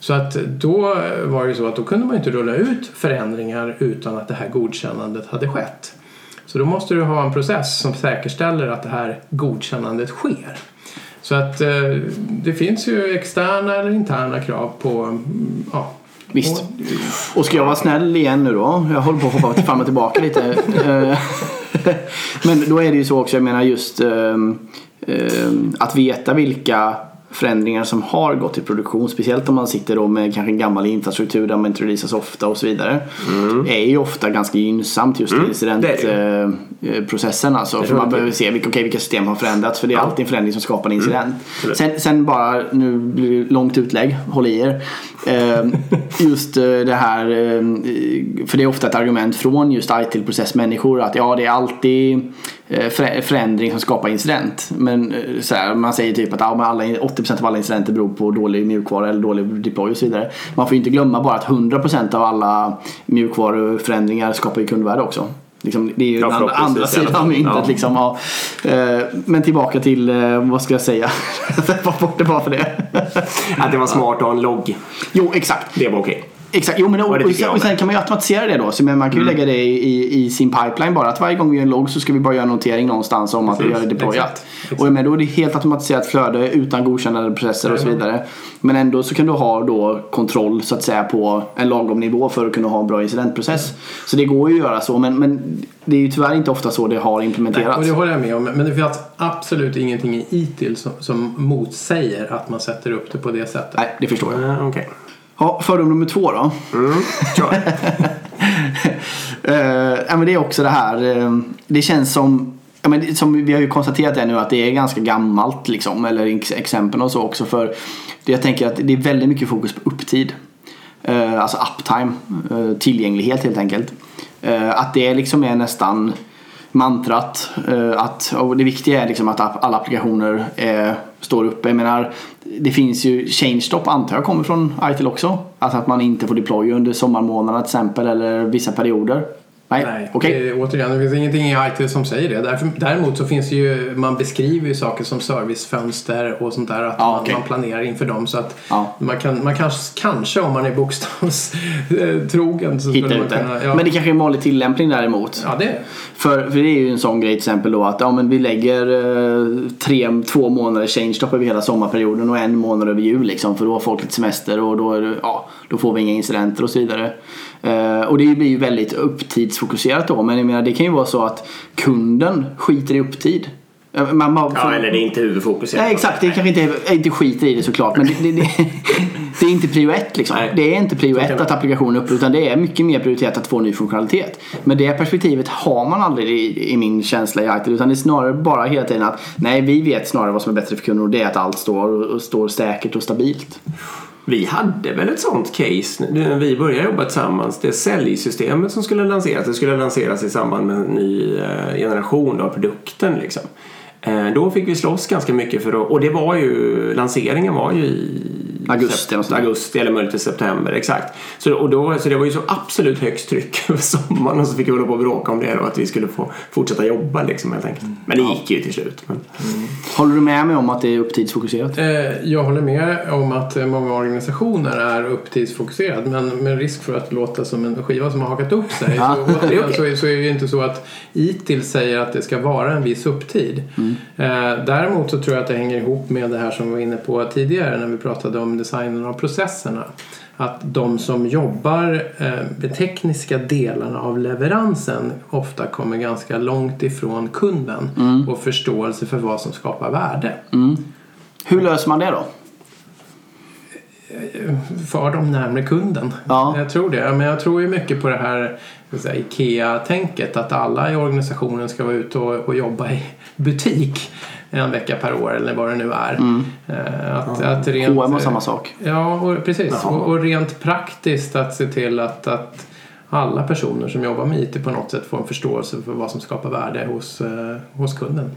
Så att då var det ju så att då kunde man inte rulla ut förändringar utan att det här godkännandet hade skett. Så då måste du ha en process som säkerställer att det här godkännandet sker. Så att eh, det finns ju externa eller interna krav på ja, Visst. och- ska jag vara snäll igen nu då? Jag håller på att hoppa fram och tillbaka lite. Eh, Men då är det ju så också, jag menar just ehm, ehm, att veta vilka förändringar som har gått i produktion. Speciellt om man sitter då med kanske en gammal infrastruktur där man inte releasas ofta och så vidare. är ju ofta ganska gynnsamt just i Mm. är incidentprocessen. Alltså, för man behöver se vilka, okej, vilka system har förändrats. För det är alltid en förändring som skapar en incident. Absolut. Sen, sen bara, nu blir det långt utlägg, håll i er. Ehm, just eh, det här, ehm, för det är ofta ett argument från just IT-processmänniskor att ja det är alltid eh, förändring som skapar incident. Men eh, så här, man säger typ att ja, alla, 80% av alla incidenter beror på dålig mjukvara eller dålig deploy och så vidare. Man får inte glömma bara att 100% av alla mjukvaruförändringar skapar ju kundvärde också. Liksom, det är ju Ja, den andra, sidan av myntet. Ja. Liksom, ja. Eh, Men tillbaka till, eh, vad ska jag säga? Vad bort det bara för det. Att det var smart att ha en logg. Jo, exakt. Det var okej. Exakt, jo, men och, Och sen, och sen kan man ju automatisera det då. Så men man kan ju lägga det i, i, i sin pipeline bara. Att varje gång vi gör en logg så ska vi bara göra en notering någonstans om att vi Precis, har deployat. exakt. Och men då är det helt automatiserat flöde utan godkännande processer och så vidare. Men ändå så kan du ha då kontroll så att säga på en lagom nivå för att kunna ha en bra incidentprocess. Så det går ju att göra så men, men det är ju tyvärr inte ofta så det har implementerats. Och det håller jag med om. Men det finns absolut ingenting i ITIL som, som motsäger att man sätter upp det på det sättet. Nej, det förstår jag. Eh, Okej. Ja, fördom nummer två då. Mm. Eh, men det är också det här. eh, det känns som, ja, men som vi har ju konstaterat det nu att det är ganska gammalt liksom. Eller ex- exempel och så också. För jag tänker att det är väldigt mycket fokus på upptid. Eh, alltså uptime. eh, tillgänglighet helt enkelt. Eh, att det liksom är nästan mantrat. att, och det viktiga är liksom att alla applikationer eh, står uppe. Jag menar, det finns ju ChangeStop antar jag kommer från ITIL också. Alltså att man inte får deploy under sommarmånaderna till exempel eller vissa perioder. Nej, Nej, okej. det, återigen, det finns ingenting i IT som säger det. Därför, däremot så finns det ju, man beskriver ju saker som servicefönster och sånt där. Att man, okej. man planerar inför dem. Så att Ja. man, kan, man kanske, kanske om man är bokstavstrogen så Hitta skulle man kunna... Ja, Men det kanske är en vanlig tillämpning däremot. ja, det För, för det är ju en sån grej till exempel då att ja, men vi lägger eh, tre, två månader change-stop över hela sommarperioden och en månad över jul liksom för då har folk lite semester och då, det, ja, då får vi inga incidenter och så vidare. Eh, och det blir ju väldigt upptidsfokuserat då men jag menar det kan ju vara så att kunden skiter i upptid. Eh, Man, bara- Ja, eller det är inte huvudfokus. i alla Nej exakt, det kanske inte är, inte skiter i det såklart men det, det, det, det är inte prio ett liksom. Nej. Det är inte prio ett att applikationen är uppe utan det är mycket mer prioriterat att få ny funktionalitet. Men det perspektivet har man aldrig i, i min känsla i ITIL utan det är snarare bara hela tiden att nej vi vet snarare vad som är bättre för kunden och det är att allt står, står säkert och stabilt. Vi hade väl ett sånt case när vi började jobba tillsammans. Det säljsystemet som skulle lanseras. Det skulle lanseras i samband med en ny eh, generation av produkten. Liksom. Eh, då fick vi slåss ganska mycket för att, och det var ju, lanseringen var ju i Augusti där. augusti eller möjligt i september, exakt. Så, och då, så det var ju så absolut högst tryck över sommaren och så fick vi hålla på och bråka om det och att vi skulle få fortsätta jobba liksom helt enkelt. Men det gick ju till slut. Men, Håller du med mig om att det är upptidsfokuserat? Eh, Jag håller med om att många organisationer är upptidsfokuserade men med risk för att låta som en skiva som har hakat upp sig Ja, så, återigen, så, så är det ju inte så att ITIL säger att det ska vara en viss upptid. Eh, däremot så tror jag att det hänger ihop med det här som vi var inne på tidigare när vi pratade om designen av processerna. Att de som jobbar eh, med tekniska delarna av leveransen ofta kommer ganska långt ifrån kunden och förståelse för vad som skapar värde. Hur löser man det då? För dem närmare kunden. Ja. Jag tror det. Men jag tror ju mycket på det här IKEA-tänket att alla i organisationen ska vara ute och, och jobba i butik en vecka per år eller vad det nu är. Eh, Att, att rent, H&M har samma sak. Ja, och, precis. Och, och rent praktiskt att se till att, att alla personer som jobbar med IT på något sätt får en förståelse för vad som skapar värde hos, eh, hos kunden.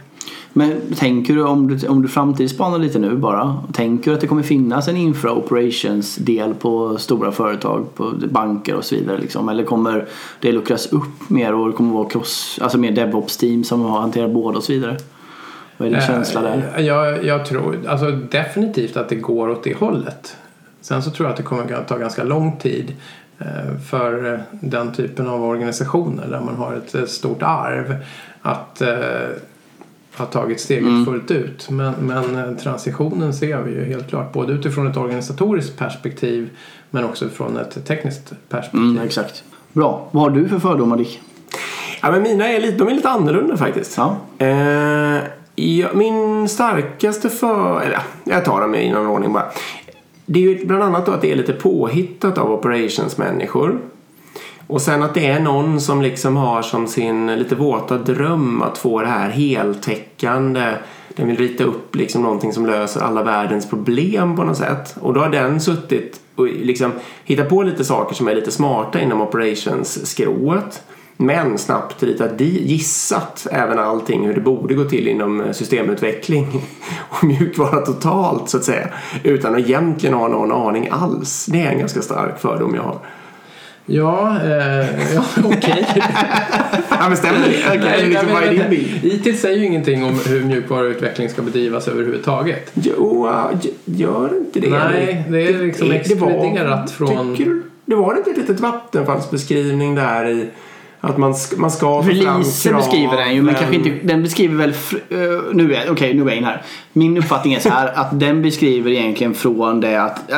Men tänker du om du, om du framtidsspanar lite nu bara. Tänker du att det kommer finnas en infra operations del på stora företag, på banker och så vidare liksom? Eller kommer det luckras upp mer och det kommer vara cross, alltså mer DevOps team som hanterar båda och så vidare? Vad är din känsla där? Eh, Jag, jag tror alltså definitivt att det går åt det hållet. Sen så tror jag att det kommer att ta ganska lång tid eh, för eh, den typen av organisationer där man har ett eh, stort arv att eh, ha tagit steget Mm. fullt ut. Men, men eh, transitionen ser vi ju helt klart både utifrån ett organisatoriskt perspektiv men också från ett tekniskt perspektiv. Mm, exakt. Bra. Vad har du för fördomar Dick? ja, men mina är lite, de är lite annorlunda faktiskt. Ja. Eh, ja, min starkaste för... Eller jag tar dem i någon ordning bara. Det är ju bland annat då att det är lite påhittat av operationsmänniskor. Och sen att det är någon som liksom har som sin lite våta dröm att få det här heltäckande. Den vill rita upp liksom någonting som löser alla världens problem på något sätt. Och då har den suttit och liksom hittat på lite saker som är lite smarta inom operations-skrået. Men snabbt ritat di- gissat även allting hur det borde gå till inom eh, systemutveckling och mjukvara totalt så att säga. Utan att egentligen ha någon aning alls. Det är en ganska stark fördom jag har. Ja, eh, ja okej. Ja men stämmer det? Nej, liksom, vad är din bild? Hittills säger ju ingenting om hur mjukvaruutveckling ska bedrivas överhuvudtaget. Jo, äh, gör inte det. Nej, det är liksom exkluderat från- Tycker du? Det var inte ett litet vattenfallsbeskrivning där i att man ska, man ska få fram Releasen beskriver den ju men kanske inte, den beskriver väl, eh, nu är, okej nu är jag in här. Min uppfattning är så här att den beskriver egentligen från det att,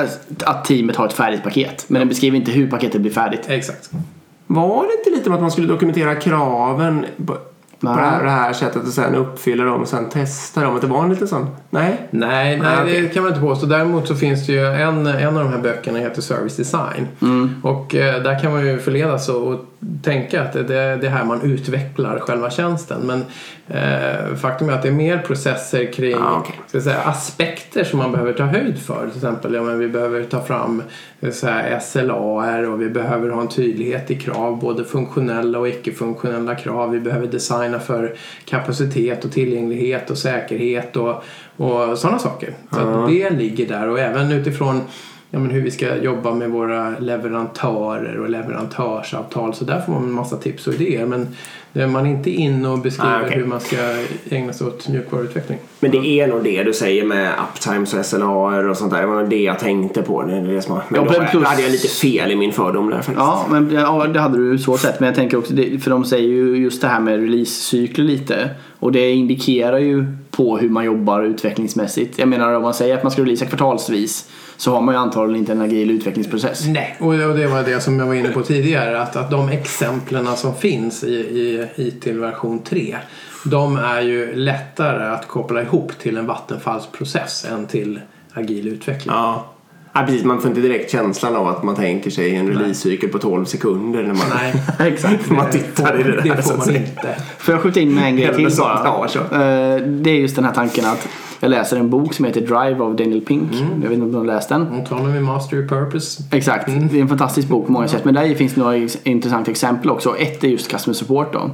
att teamet har ett färdigt paket. Men den beskriver inte hur paketet blir färdigt. Exakt. Var det inte lite om att man skulle dokumentera kraven på, på det, här, det här sättet och sen uppfylla dem och sen testa dem? Att det var en liten sån? Nej? Nej, nej Ah, okej. det kan man inte påstå. Däremot så finns det ju en, en av de här böckerna heter Service Design. Mm. Och eh, där kan man ju förledas och, och tänka att det, det det är här man utvecklar själva tjänsten. Men eh, faktum är att det är mer processer kring Ah, okej. ska säga, aspekter som man behöver ta höjd för. Till exempel, ja, men vi behöver ta fram eh, så här, SLAR och vi behöver ha en tydlighet i krav, både funktionella och icke-funktionella krav. Vi behöver designa för kapacitet och tillgänglighet och säkerhet och, och sådana saker. Så att det ligger där och även utifrån ja, men hur vi ska jobba med våra leverantörer och leverantörsavtal. Så där får man en massa tips och idéer. Men man är inte inne och beskriver Ah, okej. hur man ska ägna sig åt mjukvaruutveckling. Men det är nog det du säger med uptimes och SLAR och sånt där. Det var nog det jag tänkte på. Det är det som, har- men Ja, då, hade jag lite fel i min fördom där faktiskt. Ja, men, ja, det hade du så sett. Men jag tänker också, för de säger ju just det här med releasecykler lite. Och det indikerar ju på hur man jobbar utvecklingsmässigt. Jag menar om man säger att man ska releasa kvartalsvis så har man ju antagligen inte en agil utvecklingsprocess. Nej, och det var det som jag var inne på tidigare. Att, att de exemplen som finns i, i IT version 3 de är ju lättare att koppla ihop till en vattenfallsprocess än till agil utveckling. Ja. Ja, precis. Man får inte direkt känslan av att man tänker sig en releasecykel på 12 sekunder när man, Nej, Exakt. när man tittar i det där. det får man inte. Får jag skjuta in med en grej till bara? Ja, kör. Eh, Det är just den här tanken att jag läser en bok som heter Drive av Daniel Pink. Mm. Jag vet inte om du har läst den? Autonomy Mastery Purpose. Exakt, det är en fantastisk bok på många sätt. Men där finns några intressanta exempel också. Ett är just customer support då.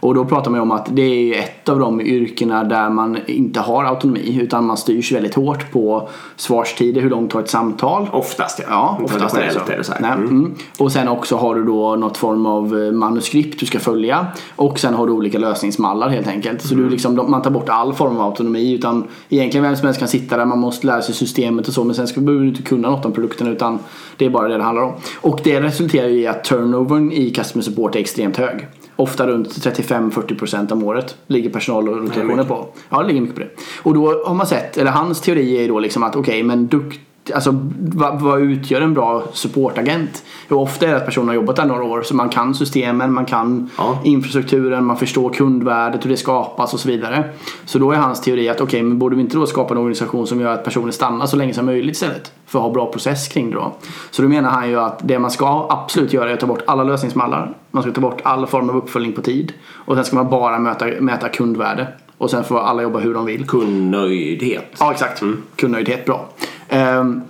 Och då pratar man ju om att det är ett av de yrkena där man inte har autonomi utan man styrs väldigt hårt på svarstider, hur långt tar ett samtal. Oftast ja. Ja, oftast är det så. Är det så. Nej, Mm. mm. Och sen också har du då något form av eh, manuskript du ska följa. Och sen har du olika lösningsmallar helt enkelt. Så Mm. du liksom, man tar bort all form av autonomi. Utan egentligen vem som helst kan sitta där, man måste lära sig systemet och så. Men sen ska, behöver du inte kunna något om produkten utan det är bara det det handlar om. Och det resulterar ju i att turnovern i customer support är extremt hög. Ofta runt 35-40% om året ligger personal och rotationer på. Ja, det ligger mycket på det. Och då har man sett, eller hans teori är då liksom att okej, men dukt Alltså vad, vad utgör en bra supportagent? Jo, ofta är det att personen har jobbat där några år så man kan systemen, man kan Ja. infrastrukturen, man förstår kundvärdet, hur det skapas och så vidare. Så då är hans teori att okej, men borde vi inte då skapa en organisation som gör att personer stannar så länge som möjligt istället? För att ha bra process kring det då. Så då menar han ju att det man ska absolut göra är att ta bort alla lösningsmallar. Man ska ta bort all form av uppföljning på tid. Och sen ska man bara mäta, mäta kundvärde. Och sen får alla jobba hur de vill. Kundnöjdhet. Ja, exakt. Kundnöjdhet, bra. Ehm,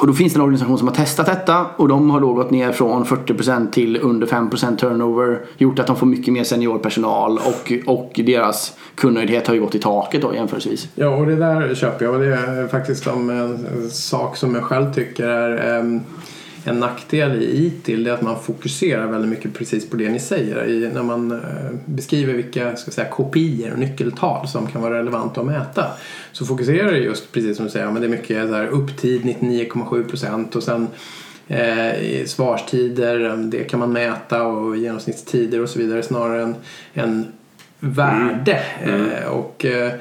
och då finns det en organisation som har testat detta och de har då gått ner från 40% till under 5% turnover. Gjort att de får mycket mer seniorpersonal och, och deras kundnöjdhet har ju gått i taket då jämförelsevis. Ja, och det där köper jag. Och det är faktiskt en, sak som jag själv tycker är ehm, en nackdel i ITIL. Det är att man fokuserar väldigt mycket precis på det ni säger. I, när man eh, beskriver vilka ska säga, kopior och nyckeltal som kan vara relevanta att mäta. Så fokuserar det just precis som du säger. Men det är mycket så här, upptid 99,7 procent och sen Eh, svarstider, det kan man mäta och genomsnittstider och så vidare snarare än, än värde. Eh, och eh,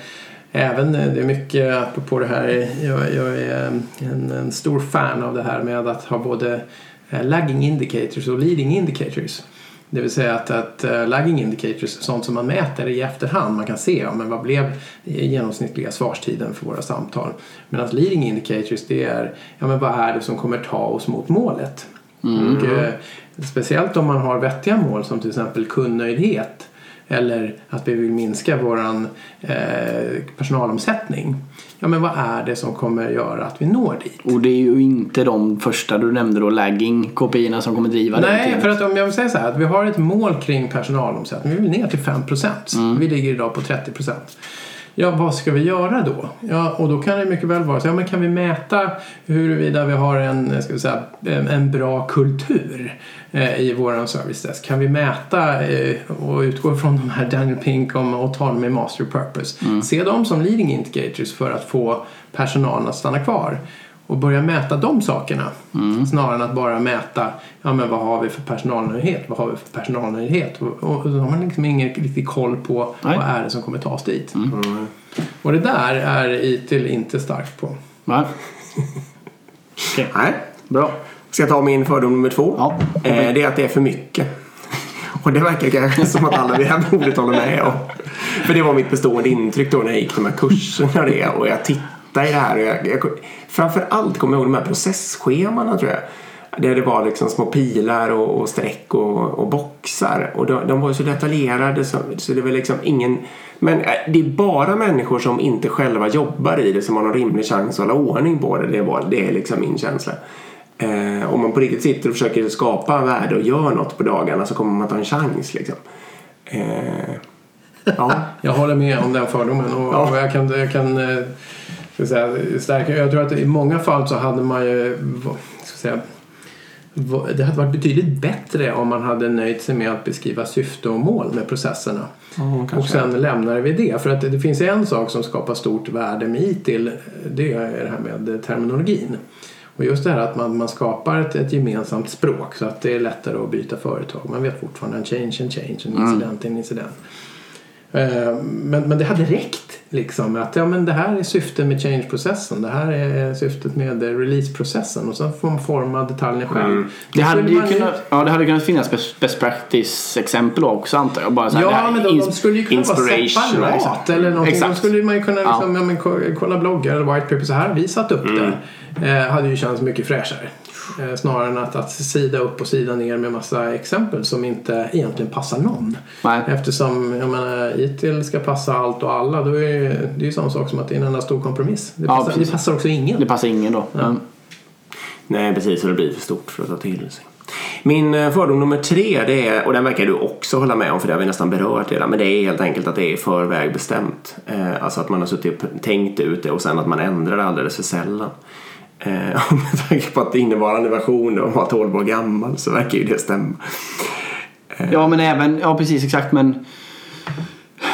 även eh, det är mycket apropå det här, jag, jag är en, en stor fan av det här med att ha både eh, lagging indicators och leading indicators. Det vill säga att, att uh, lagging indicators, sånt som man mäter i efterhand, man kan se ja, men vad blev genomsnittliga svarstiden för våra samtal. Medan leading indicators det är ja, men vad är det som kommer ta oss mot målet. Och, eh, speciellt om man har vettiga mål som till exempel kundnöjdhet eller att vi vill minska våran eh, personalomsättning. Ja, men vad är det som kommer göra att vi når dit? Och det är ju inte de första du nämnde då, lagging KPI som kommer driva det. Nej, för att om jag vill säga så här att vi har ett mål kring personalomsättning. Vi vill ner till 5 procent. Vi ligger idag på 30 procent. Ja, vad ska vi göra då? Ja, och då kan det mycket väl vara så. Ja, men kan vi mäta huruvida vi har en, ska vi säga, en, bra kultur eh, i våran service desk? Kan vi mäta eh, och utgå från de här Daniel Pink om autonomy master purpose? Se dem som leading indicators för att få personalen att stanna kvar och börja mäta de sakerna snarare än att bara mäta ja, men vad har vi för personalnöjdhet, vad har vi för personalnöjdhet och, och, och då har man liksom ingen riktig koll på Nej. vad är det som kommer ta oss dit. Och det där är ITIL inte starkt på. Nej. Nej. Bra. Ska jag ta min fördom nummer två? Ja. Eh, det är att det är för mycket. Och det verkar kanske som att alla vid det här bordet håller med om. För det var mitt bestående intryck då när jag gick de här kurserna och det. Och jag tittade i det här. Och jag, jag, framför allt kommer jag ihåg de här processschemana tror jag. Där det var liksom små pilar och, och streck och, och boxar. Och de, de var så detaljerade så, så det var liksom ingen... Men eh, det är bara människor som inte själva jobbar i det som har någon rimlig chans att hålla ordning på det. Det, var, det är liksom min känsla. Eh, om man på riktigt sitter och försöker skapa värde och gör något på dagarna så kommer man ta en chans liksom. Eh, ja. Jag håller med om den fördomen och, Ja. och jag kan, jag kan eh, ska säga, stärka. Jag tror att i många fall så hade man ju ska säga, det hade varit betydligt bättre om man hade nöjt sig med att beskriva syfte och mål med processerna. och kanske. sen lämnar vi det. För att det, finns en sak som skapar stort värde med ITIL. Det är det här med terminologin. Och just det här att man, man skapar ett, ett gemensamt språk så att det är lättare att byta företag. Man vet fortfarande en change, en change, en incident, en incident. Eh, Men, men det hade räckt liksom att ja, men det här är syftet med change-processen. Det här är syftet med eh, release-processen och sen får man forma detaljerna själv. Det hade, ju man kunnat, ja, det hade kunnat finnas best, practice-exempel också antar jag. Bara så här, Ja, men de, de skulle ju kunna vara separat liksom. eller någonting. Exakt. Då skulle man ju kunna Ja. liksom, ja. men, ko- kolla bloggar eller white paper. Så här vi satt upp det. Eh, hade ju känts mycket fräschare. Eh, snarare än att, att sida upp och sida ner med massa exempel som inte egentligen passar någon. Nej. Eftersom jag menar, ITIL ska passa allt och alla. Då är det det är ju samma sak som att det är en enda stor kompromiss. Det Ja, passar, precis. det passar också ingen. Det passar ingen då. Mm. Nej, precis. Och det blir för stort för att ta till sig. Min eh, fördom nummer tre, det är, och den verkar du också hålla med om för det har vi nästan berört redan, men det är helt enkelt att det är förväg bestämt. Eh, alltså att man har suttit och tänkt ut det och sen att man ändrar det alldeles för sällan. Eh, med tanke på att innevarande version var 12 år gammal så verkar ju det stämma. Eh, ja men även, ja precis exakt men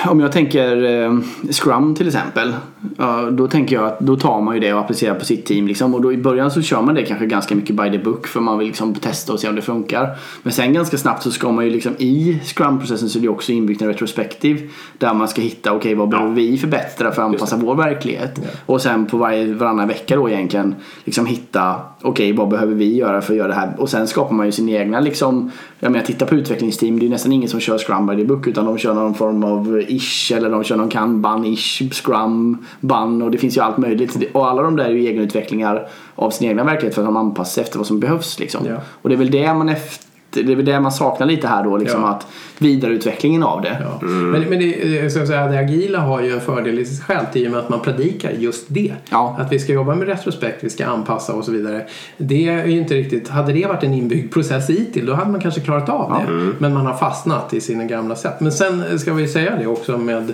om jag tänker eh, Scrum till exempel. Ja, då tänker jag att då tar man ju det och applicerar på sitt team. Liksom. Och då i början så kör man det kanske ganska mycket by the book för man vill liksom testa och se om det funkar. Men sen ganska snabbt så ska man ju liksom i Scrum-processen så är det också inbyggt en retrospektiv. Där man ska hitta, okej vad behöver vi förbättra för att anpassa vår verklighet. Och sen på varje, varannan vecka då egentligen liksom hitta, okej vad behöver vi göra för att göra det här. Och sen skapar man ju sin egna liksom, jag menar titta på utvecklingsteam, det är nästan ingen som kör Scrum by the book utan de kör någon form av ish eller de kör någon kanban, ish, Scrum, ban och det finns ju allt möjligt. Och alla de där är ju egenutvecklingar av sin egna verklighet för att de anpassar sig efter vad som behövs liksom. Ja. Och det är väl det man efter det är väl det man saknar lite här då, liksom Ja. att vidareutvecklingen av det. Ja. Men, men det, så att säga, det agila har ju en fördel i sig självt i och med att man predikar just det. Ja. Att vi ska jobba med retrospekt, vi ska anpassa och så vidare. Det är ju inte riktigt, hade det varit en inbyggd process i till då hade man kanske klarat av det. Men man har fastnat i sina gamla sätt. Men sen ska vi säga det också med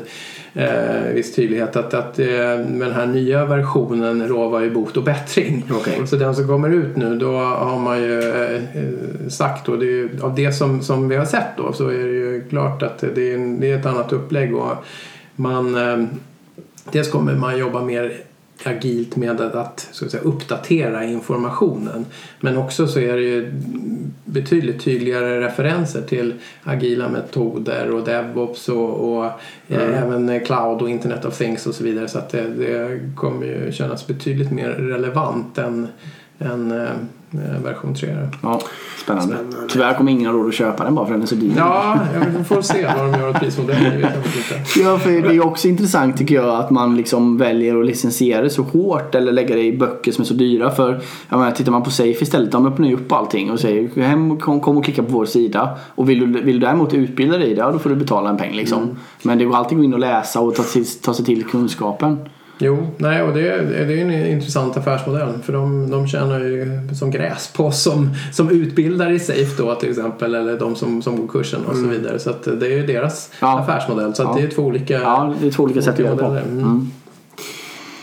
eh, viss tydlighet att, att eh, med den här nya versionen lovar ju bot och bättring. Okej. Så den som kommer ut nu då har man ju eh, eh, sagt då, det är ju, av det som, som vi har sett då så är det ju klart att det är, en, det är ett annat upplägg och man eh, dels kommer man jobba mer agilt med att, så att säga, uppdatera informationen. Men också så är det ju betydligt tydligare referenser till agila metoder och DevOps och, och eh, även cloud och Internet of Things och så vidare. Så att det, det kommer ju kännas betydligt mer relevant än, än eh, version 3. Ja, spännande. Tyvärr kommer ingen ha råd att köpa den bara för den är så dyr. Ja, vi får se vad de gör åt prismodellen. Ja, för det är också intressant tycker jag att man liksom väljer att licensiera det så hårt eller lägga det i böcker som är så dyra. För jag menar, tittar man på Safe istället, de öppnar ju upp allting och säger hem, kom, kom och klicka på vår sida. Och vill du, vill du däremot utbilda dig i det, då får du betala en peng liksom. Men det går alltid att gå in och läsa och ta, till, ta sig till kunskapen. Jo, nej, och det, det är en intressant affärsmodell för de, de tjänar ju som gräs på oss som, som utbildar i Safe då till exempel eller de som, som går kursen och så vidare. Så att det är ju deras Ja. affärsmodell. Så att Ja. det är två olika, Ja, det är två olika sätt att göra på. Mm. Mm.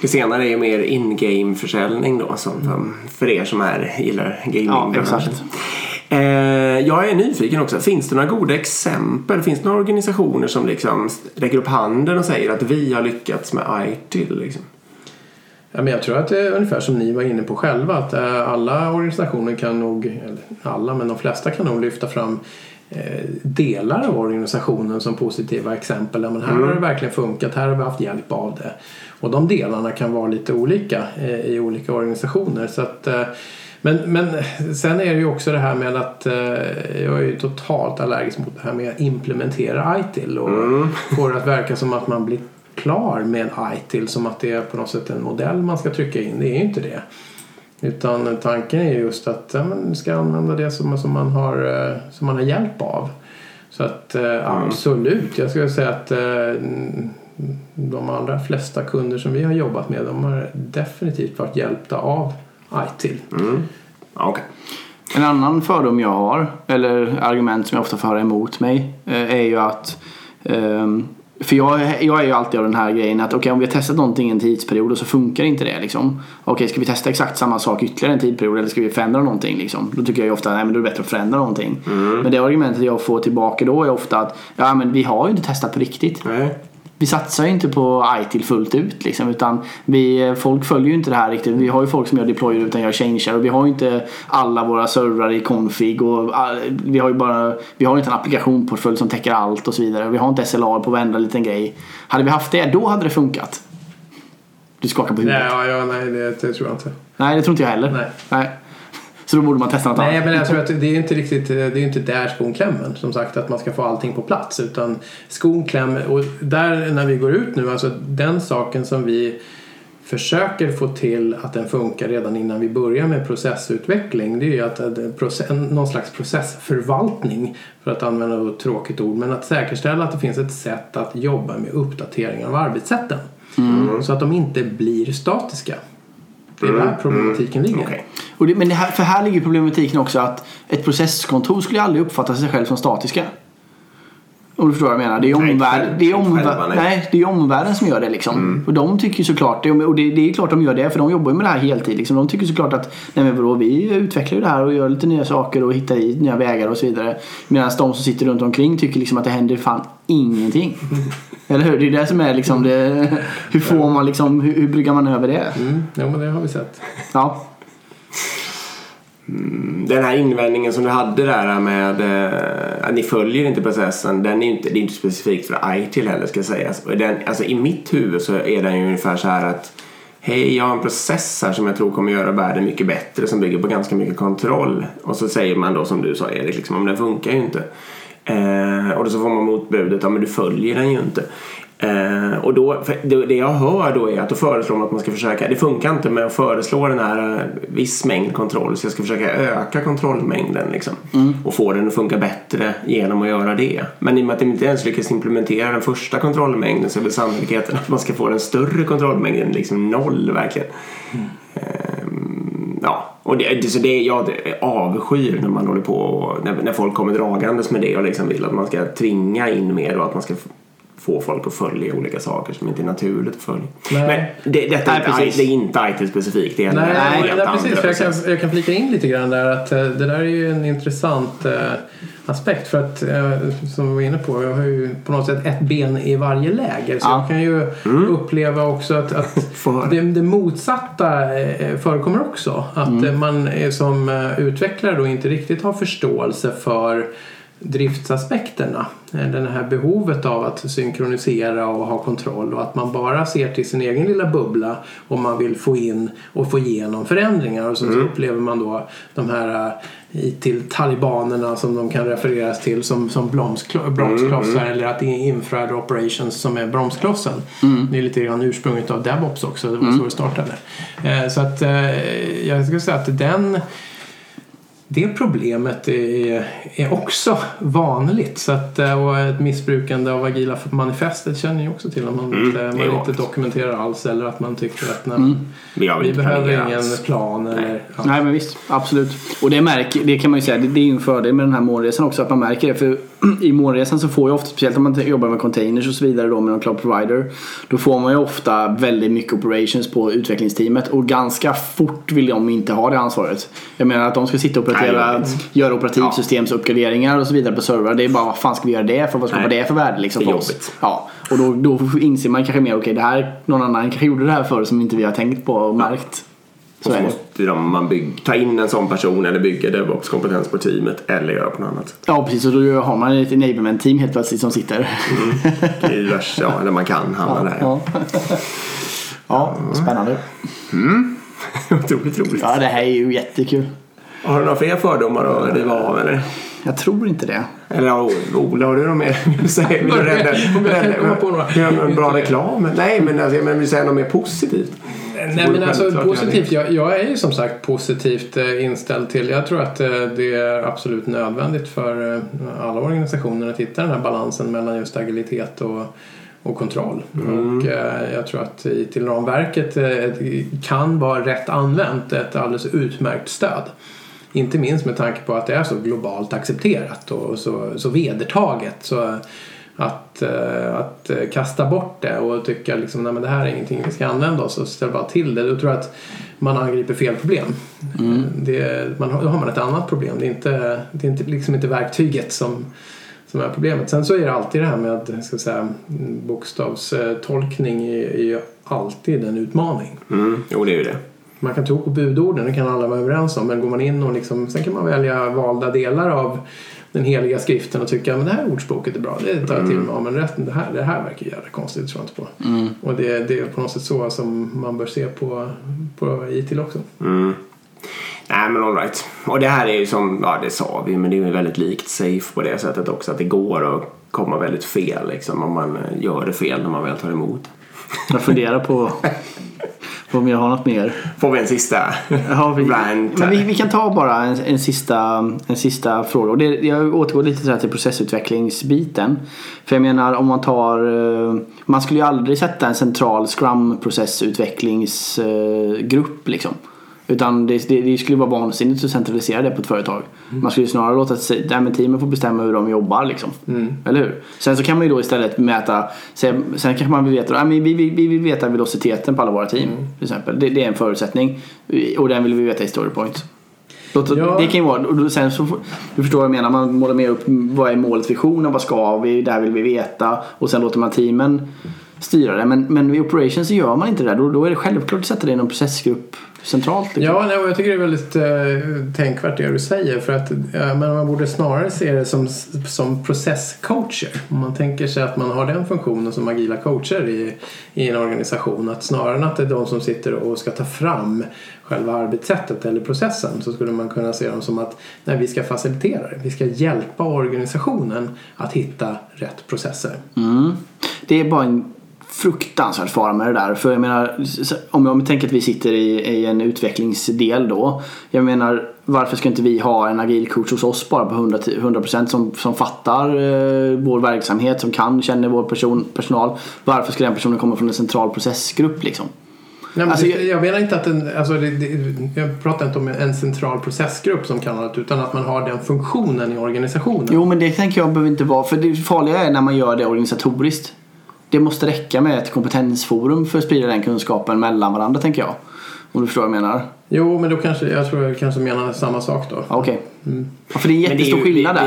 Det senare är ju mer in-game försäljning då som för, för er som är, gillar gaming. Ja, exakt. Eh, jag är nyfiken också. Finns det några goda exempel? Finns det några organisationer som liksom räcker upp handen och säger att vi har lyckats med ITIL? Liksom? Ja, men jag tror att det är ungefär som ni var inne på själva att eh, alla organisationer kan nog, eller alla men de flesta kan nog lyfta fram eh, delar av organisationen som positiva exempel. Men här har det verkligen funkat, här har vi haft hjälp av det. Och de delarna kan vara lite olika eh, i olika organisationer. Så att, men, men sen är det ju också det här med att eh, jag är ju totalt allergisk mot det här med att implementera ITIL och få det att verka som att man blir klar med ITIL som att det är på något sätt en modell man ska trycka in. Det är ju inte det. Utan tanken är just att ja, man ska använda det som, som, man har, eh, som man har hjälp av. Så att eh, absolut, jag skulle säga att eh, de allra flesta kunder som vi har jobbat med de har definitivt varit hjälpta av ITIL. Ja, okej. En annan fördom jag har, eller argument som jag ofta får höra emot mig, eh, är ju att ehm, för jag, jag är ju alltid av den här grejen att okej om vi har testat någonting en tidsperiod och så funkar inte det liksom. Okej ska vi testa exakt samma sak ytterligare en tidsperiod eller ska vi förändra någonting liksom? Då tycker jag ju ofta nej men då är det bättre att förändra någonting. Men det argumentet jag får tillbaka då är ofta att ja men vi har ju inte testat på riktigt. Nej. Vi satsar ju inte på ITIL fullt ut liksom, utan vi, folk följer ju inte det här riktigt. Vi har ju folk som gör deployer utan gör changear och vi har ju inte alla våra servrar i config och all, vi har ju bara, vi har inte en applikationportfölj som täcker allt och så vidare. Vi har inte SLA på varenda liten grej. Hade vi haft det, då hade det funkat. Du skakar på huvudet. Nej, ja, ja, nej det, det tror jag inte. Nej, det tror inte jag heller. Nej. Nej. Så då borde man testa något Nej, annat. men jag tror att det är inte riktigt, det är inte där skon klämmer. Som sagt att man ska få allting på plats. Utan skon klämmer, och där när vi går ut nu, alltså den saken som vi försöker få till att den funkar redan innan vi börjar med processutveckling. Det är ju att, någon slags processförvaltning, för att använda ett tråkigt ord. Men att säkerställa att det finns ett sätt att jobba med uppdateringar av arbetssätten. Så att de inte blir statiska. Det är där problematiken ligger. Okej. Och det, men det här, för här ligger problematiken också att ett processkontor skulle aldrig uppfatta sig själv som statiska. Om du förstår vad jag menar. Det är ju Nej, det är omvärlden, nej. Mm. det är omvärlden som gör det liksom. Och de tycker såklart, det, och det, det är klart de gör det för de jobbar ju med det här heltid. Liksom. De tycker såklart att nej men vadå, vi utvecklar ju det här och gör lite nya saker och hittar i nya vägar och så vidare. Medan de som sitter runt omkring tycker liksom att det händer fan ingenting. Eller hur? Det är det som är liksom det, hur får man liksom, hur, hur bryggar man över det? Mm, jo, men det har vi sett. Ja. Mm, den här invändningen som du hade där med eh, att ni följer inte processen. Den är inte, det är inte specifikt för ITIL heller ska sägas. Alltså, den, alltså, I mitt huvud så är den ju ungefär så här att Hej, jag har en process här som jag tror kommer göra världen mycket bättre som bygger på ganska mycket kontroll. Och så säger man då som du sa Erik, liksom, men den funkar ju inte. Eh, och då så får man motbudet, ja men du följer den ju inte. Eh, och då, det, det jag hör då är att då föreslår man att man ska försöka, det funkar inte med att föreslå den här eh, viss mängd kontroll så jag ska försöka öka kontrollmängden liksom. Och få den att funka bättre genom att göra det. Men i och med att de inte ens lyckas implementera den första kontrollmängden så är väl sannolikheten att man ska få den större kontrollmängden liksom noll verkligen. Ehm, ja, och det, så det, jag avskyr när man håller på och när, när folk kommer dragandes med det och liksom vill att man ska tvinga in mer och att man ska få folk att följa olika saker som inte är naturligt att följa. Nej. Men det, detta Nej, är, inte, precis. det är inte IT specifikt. Det är Nej, helt nej, andra precis. För jag, kan, jag kan flika in lite grann där att eh, det där är ju en intressant eh, aspekt. För att, eh, som vi var inne på, jag har ju på något sätt ett ben i varje läger. Så Ja. jag kan ju uppleva också att, att det, det motsatta eh, förekommer också. Att eh, man är som eh, utvecklare då inte riktigt har förståelse för driftsaspekterna. Eh, Det här behovet av att synkronisera och ha kontroll och att man bara ser till sin egen lilla bubbla om man vill få in och få igenom förändringar och så, så upplever man då de här eh, till talibanerna som de kan refereras till som, som bromsklo- bromsklossar eller att det är infrared operations som är bromsklossen. Det är lite grann ursprunget av DevOps också, det var så det startade. Eh, Så att jag skulle säga att den det problemet är, är också vanligt. Så att, eh, och ett missbrukande av agila manifestet känner jag också till. Om man, Mm, inte, man inte dokumenterar alls eller att man tycker att nej, Vi väl vi inte behöver ingen alls. plan. Eller, ja. Nej men visst, absolut. Och det, märker, det kan man ju säga, det, det är ju en fördel med den här månresan också att man märker det. För i månresan så får ju ofta, speciellt om man jobbar med containers och så vidare då med någon cloud provider. Då får man ju ofta väldigt mycket operations på utvecklingsteamet och ganska fort vill de inte ha det ansvaret. Jag menar att de ska sitta och operatera, Nej, göra operativsystemsuppgraderingar och så vidare på servrar. Det är bara vad fan ska vi göra det för? Vad skapar det för värde liksom Det är för oss? jobbigt. Ja, och då, då inser man kanske mer, okej det här, någon annan kanske gjorde det här förr som inte vi har tänkt på och märkt. Så så måste de, man bygg, ta in en sån person eller bygga DevOps-kompetens på teamet eller göra på något annat. Ja precis, och då har man ett enablement team helt plötsligt som sitter. Det är ju värst, ja, eller man kan hamna där. ja. ja, spännande. Otroligt roligt. Ja, det här är ju jättekul. Har du några fler fördomar att riva av eller? Jag tror inte det. Eller ja, Ola, har du något mer vill du säga? Vill du rädda, Om jag kan komma på några. Göra en bra reklam? Nej, men alltså, jag menar, vill säga något mer positivt? Nej men alltså positivt. Jag, jag är ju som sagt positivt eh, inställd till. Jag tror att eh, det är absolut nödvändigt för eh, alla organisationer att hitta den här balansen mellan just agilitet och, och kontroll. Och eh, jag tror att IT-ramverket eh, kan vara rätt använt ett alldeles utmärkt stöd. Inte minst med tanke på att det är så globalt accepterat och så, så vedertaget. Så att, eh, att eh, kasta bort det och tycka liksom, nej men det här är ingenting vi ska använda oss och ställa bara till det. Då tror jag att man angriper fel problem. Eh, Det, man, har- då har man ett annat problem. Det är inte, det är inte, liksom inte verktyget som, som är problemet. Sen så är det alltid det här med ska säga, bokstavstolkning är, är ju alltid en utmaning. Mm, jo, det är ju det. Man kan tro på budorden, det kan alla vara överens om. Men går man in och liksom, sen kan man välja valda delar av den heliga skriften och tycka att det här ordspråket är bra, det tar jag till mig av. Men resten, det här, det här verkar jävla konstigt, tror jag inte på. Och det, det är på något sätt så som man bör se på, på IT också. Mm. Nej men alright. Och det här är ju som, ja det sa vi, men det är ju väldigt likt Safe på det sättet också. Att det går att komma väldigt fel liksom om man gör det fel när man väl tar emot. Jag funderar på om jag har något mer. Får vi en sista Ja, vi, men vi, vi kan ta bara en, en, sista, en sista fråga. Och det, jag återgår lite så här till processutvecklingsbiten. För jag menar om man tar... eh, Man skulle ju aldrig sätta en central Scrum-processutvecklingsgrupp liksom. Utan det, det, det skulle vara vansinnigt att centralisera det på ett företag. Man skulle snarare låta nej, men teamen få bestämma hur de jobbar. Liksom. Eller hur? Sen så kan man ju då istället mäta. Sen, sen kanske man vill veta. nej, men Vi, vi, vi vill veta velociteten på alla våra team. Till exempel. Det, det är en förutsättning. Och den vill vi veta i storypoint. Låt, Ja. Det kan ju vara, och sen så, du förstår vad jag menar, man målar med upp vad är målet, visionen, vad ska vi, det här vill vi veta och sen låter man teamen styra det. Men, men i operations så gör man inte det, då, då är det självklart att sätta det i någon processgrupp centralt. Liksom. Ja, nej, jag tycker det är väldigt eh, tänkvärt det du säger. För att, eh, men man borde snarare se det som, som processcoacher. Om man tänker sig att man har den funktionen som agila coacher i, i en organisation. Att snarare än att det är de som sitter och ska ta fram själva arbetssättet eller processen så skulle man kunna se dem som att nej, vi ska facilitera det. Vi ska hjälpa organisationen att hitta rätt processer. Mm. Det är bara en fruktansvärd fara med det där. För jag menar, om jag tänker att vi sitter i, i en utvecklingsdel då. Jag menar, varför ska inte vi ha en agil coach hos oss bara på 100%, 100% som, som fattar eh, vår verksamhet, som kan, känner vår person, personal. Varför ska den personen komma från en central processgrupp liksom? Nej, men Alltså, det, jag menar inte att en, alltså det, det, jag pratar inte om en central processgrupp som kan allt utan att man har den funktionen i organisationen. Jo men det tänker jag behöver inte vara. För det farliga är när man gör det organisatoriskt. Det måste räcka med ett kompetensforum för att sprida den kunskapen mellan varandra tänker jag. Om du förstår vad jag menar. Jo, men då kanske, jag tror jag kanske menar samma sak då. Okej. Ja, för det är en jättestor skillnad där.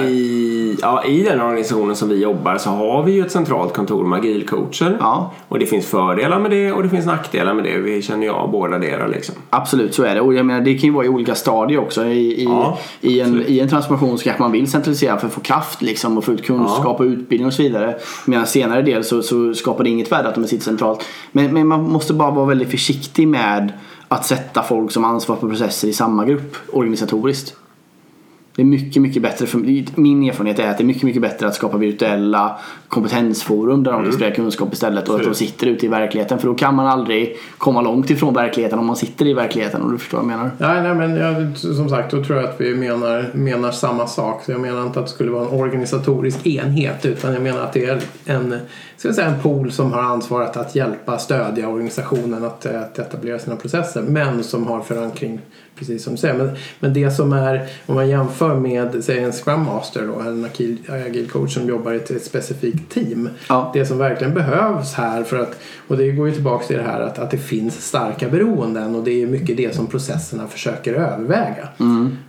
Ja, i den organisationen som vi jobbar så har vi ju ett centralt kontor med agilcoacher. Ja. Och det finns fördelar med det och det finns nackdelar med det. Vi känner ju av båda delar liksom. Absolut, så är det. Och jag menar, det kan ju vara i olika stadier också. I, i, Ja, i, en, I en transformation så kanske man vill centralisera för att få kraft liksom, och få ut kunskap och utbildning och så vidare. Medan senare del så, så skapar det inget värde att de sitter centralt. Men, men man måste bara vara väldigt försiktig med att sätta folk som ansvar för processer i samma grupp organisatoriskt. Det är mycket, mycket bättre. För, min erfarenhet är att det är mycket, mycket bättre att skapa virtuella kompetensforum där de kan sprida kunskap istället och att de sitter ute i verkligheten. För då kan man aldrig komma långt ifrån verkligheten om man sitter i verkligheten om du förstår vad jag menar. Nej, nej men jag, som sagt, då tror jag att vi menar, menar samma sak. Så jag menar inte att det skulle vara en organisatorisk enhet utan jag menar att det är en, ska jag säga, en pool som har ansvaret att hjälpa, stödja organisationen att, att etablera sina processer men som har förankring precis som du säger. Men, men det som är, om man jämför med säg en Scrum Master då, en agil, agil coach som jobbar i ett, ett specifikt team. Ja. Det som verkligen behövs här för att, och det går ju tillbaka till det här att, att det finns starka beroenden och det är mycket det som processerna försöker överväga.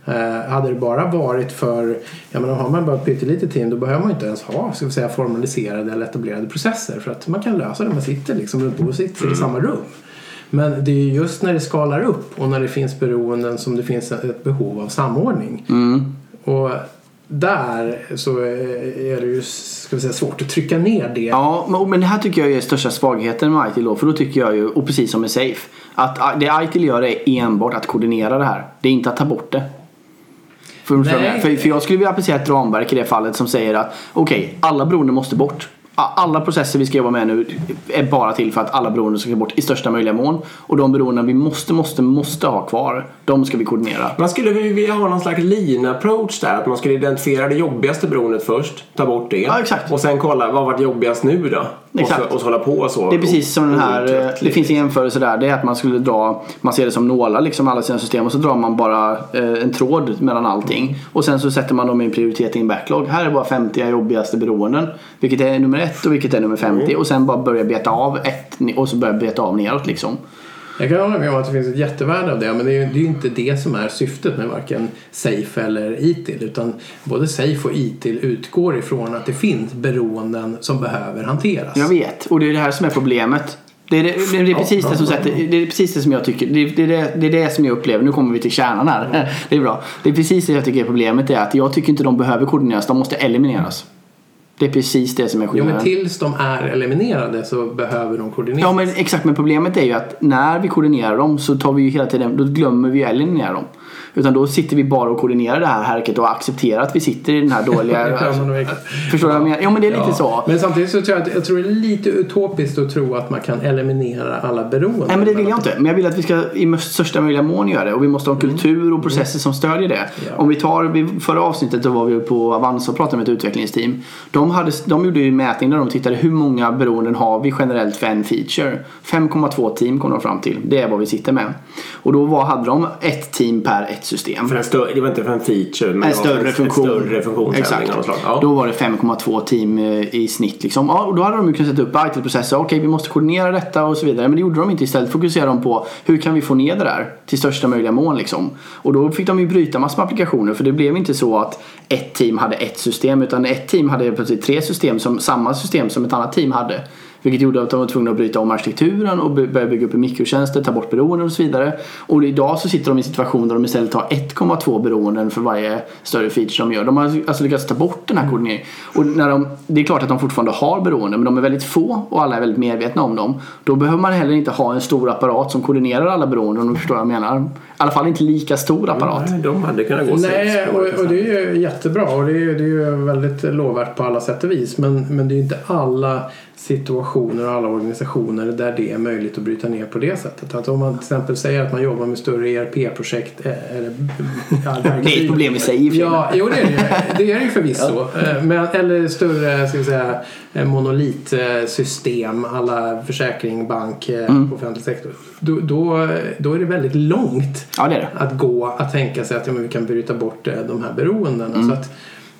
Eh, hade det bara varit för, jag menar har man bara ett pyttelitet team då behöver man ju inte ens ha ska vi säga, formaliserade eller etablerade processer för att man kan lösa det, man sitter liksom runt bordet sitter i samma rum. Men det är ju just när det skalar upp och när det finns beroenden som det finns ett behov av samordning. Och där så är det ju ska vi säga, svårt att trycka ner det. Ja, men- det här tycker jag är största svagheten med ITIL. För då tycker jag ju, och precis som med Safe, att det ITIL gör är enbart att koordinera det här. Det är inte att ta bort det. För, för, för jag skulle vilja applicera ett ramverk i det fallet som säger att okej, alla beroenden måste bort. Alla processer vi ska jobba med nu är bara till för att alla beroenden ska bort i största möjliga mån. Och de beroenden vi måste, måste, måste ha kvar, de ska vi koordinera. Man skulle vi vilja ha någon slags lean approach där. Att man skulle identifiera det jobbigaste beroendet först. Ta bort det. Ja, exakt. Och sen kolla vad var jobbigast nu då? Och Exakt. så, och så hålla på så. Det är precis som den här, eh, det finns en jämförelse där. Det är att man skulle dra, man ser det som nålar liksom alla sina system och så drar man bara eh, en tråd mellan allting. Och sen så sätter man dem i en prioritet i en backlog. Här är bara 50 jobbigaste beroenden. Vilket är nummer ett och vilket är nummer 50. Och sen bara börja beta av ett och så börja beta av neråt liksom. Jag kan hålla med om att det finns ett jättevärde av det men det är ju, det är inte det som är syftet med varken Safe eller ITIL utan både Safe och ITIL utgår ifrån att det finns beroenden som behöver hanteras. Jag vet, och det är det här som är problemet. Det är, det, det är precis det som sätter, det är precis det som jag tycker, det är det, det, det är det som jag upplever, nu kommer vi till kärnan här. Det är bra. Det är precis det jag tycker är problemet, är att jag tycker inte de behöver koordineras, de måste elimineras. Det är precis det som är Jo skillnaden. men tills de är eliminerade så behöver de koordineras. Ja men exakt, men problemet är ju att när vi koordinerar dem så tar vi ju hela tiden, då glömmer vi att eliminera dem. Utan då sitter vi bara och koordinerar det här härket och accepterar att vi sitter i den här dåliga... Förstår du vad jag menar? Ja men det är lite Ja. så. Men samtidigt så tror jag att jag tror det är lite utopiskt att tro att man kan eliminera alla beroenden. Nej men det vill jag inte. Men jag vill att vi ska i största möjliga mån göra det. Och vi måste ha en kultur och processer som stödjer det. Ja. Om vi tar, förra avsnittet då var vi på Avanza och pratade med ett utvecklingsteam. De, hade, de gjorde ju en mätning där de tittade hur många beroenden har vi generellt för en feature. 5,2 team kom de fram till. Det är vad vi sitter med. Och då var, hade de ett team per ett system. För en större, det var inte för en feature men En större en, funktion. Större funktionsändring Exakt. Ja. Då var det 5,2 team eh, i snitt. Liksom. Ja, och då hade de ju kunnat sätta upp IT-processer. Okej, vi måste koordinera detta och så vidare. Men det gjorde de inte. Istället fokuserade de på hur kan vi få ner det där till största möjliga mån. Liksom. Och då fick de ju bryta massor med applikationer. För det blev inte så att ett team hade ett system. Utan ett team hade plötsligt tre system, som samma system som ett annat team hade. Vilket gjorde att de var tvungna att bryta om arkitekturen och börja bygga upp i mikrotjänster, ta bort beroenden och så vidare. Och idag så sitter de i en situation där de istället har 1,2 beroenden för varje större feature de gör. De har alltså lyckats ta bort den här koordineringen. Och när de, det är klart att de fortfarande har beroenden men de är väldigt få och alla är väldigt medvetna om dem. Då behöver man heller inte ha en stor apparat som koordinerar alla beroenden om du förstår vad jag menar. I alla fall inte lika stor apparat. Nej, de hade kunnat gå Nej, och, och det är ju jättebra och det är, det är ju väldigt lovvärt på alla sätt och vis. Men, men det är ju inte alla situationer och alla organisationer där det är möjligt att bryta ner på det sättet. Att om man till exempel säger att man jobbar med större ERP-projekt. eh, ja, Det är ett problem i sig i. Ja, jo det är det. Det är ju förvisso. Eh, Men, eller större ska vi säga, eh, monolitsystem alla försäkring, bank, eh, Mm. offentlig sektor. Då, då, då är det väldigt långt Ja det det. att gå att tänka sig att ja, vi kan bryta bort eh, de här beroendena. Mm. Så att,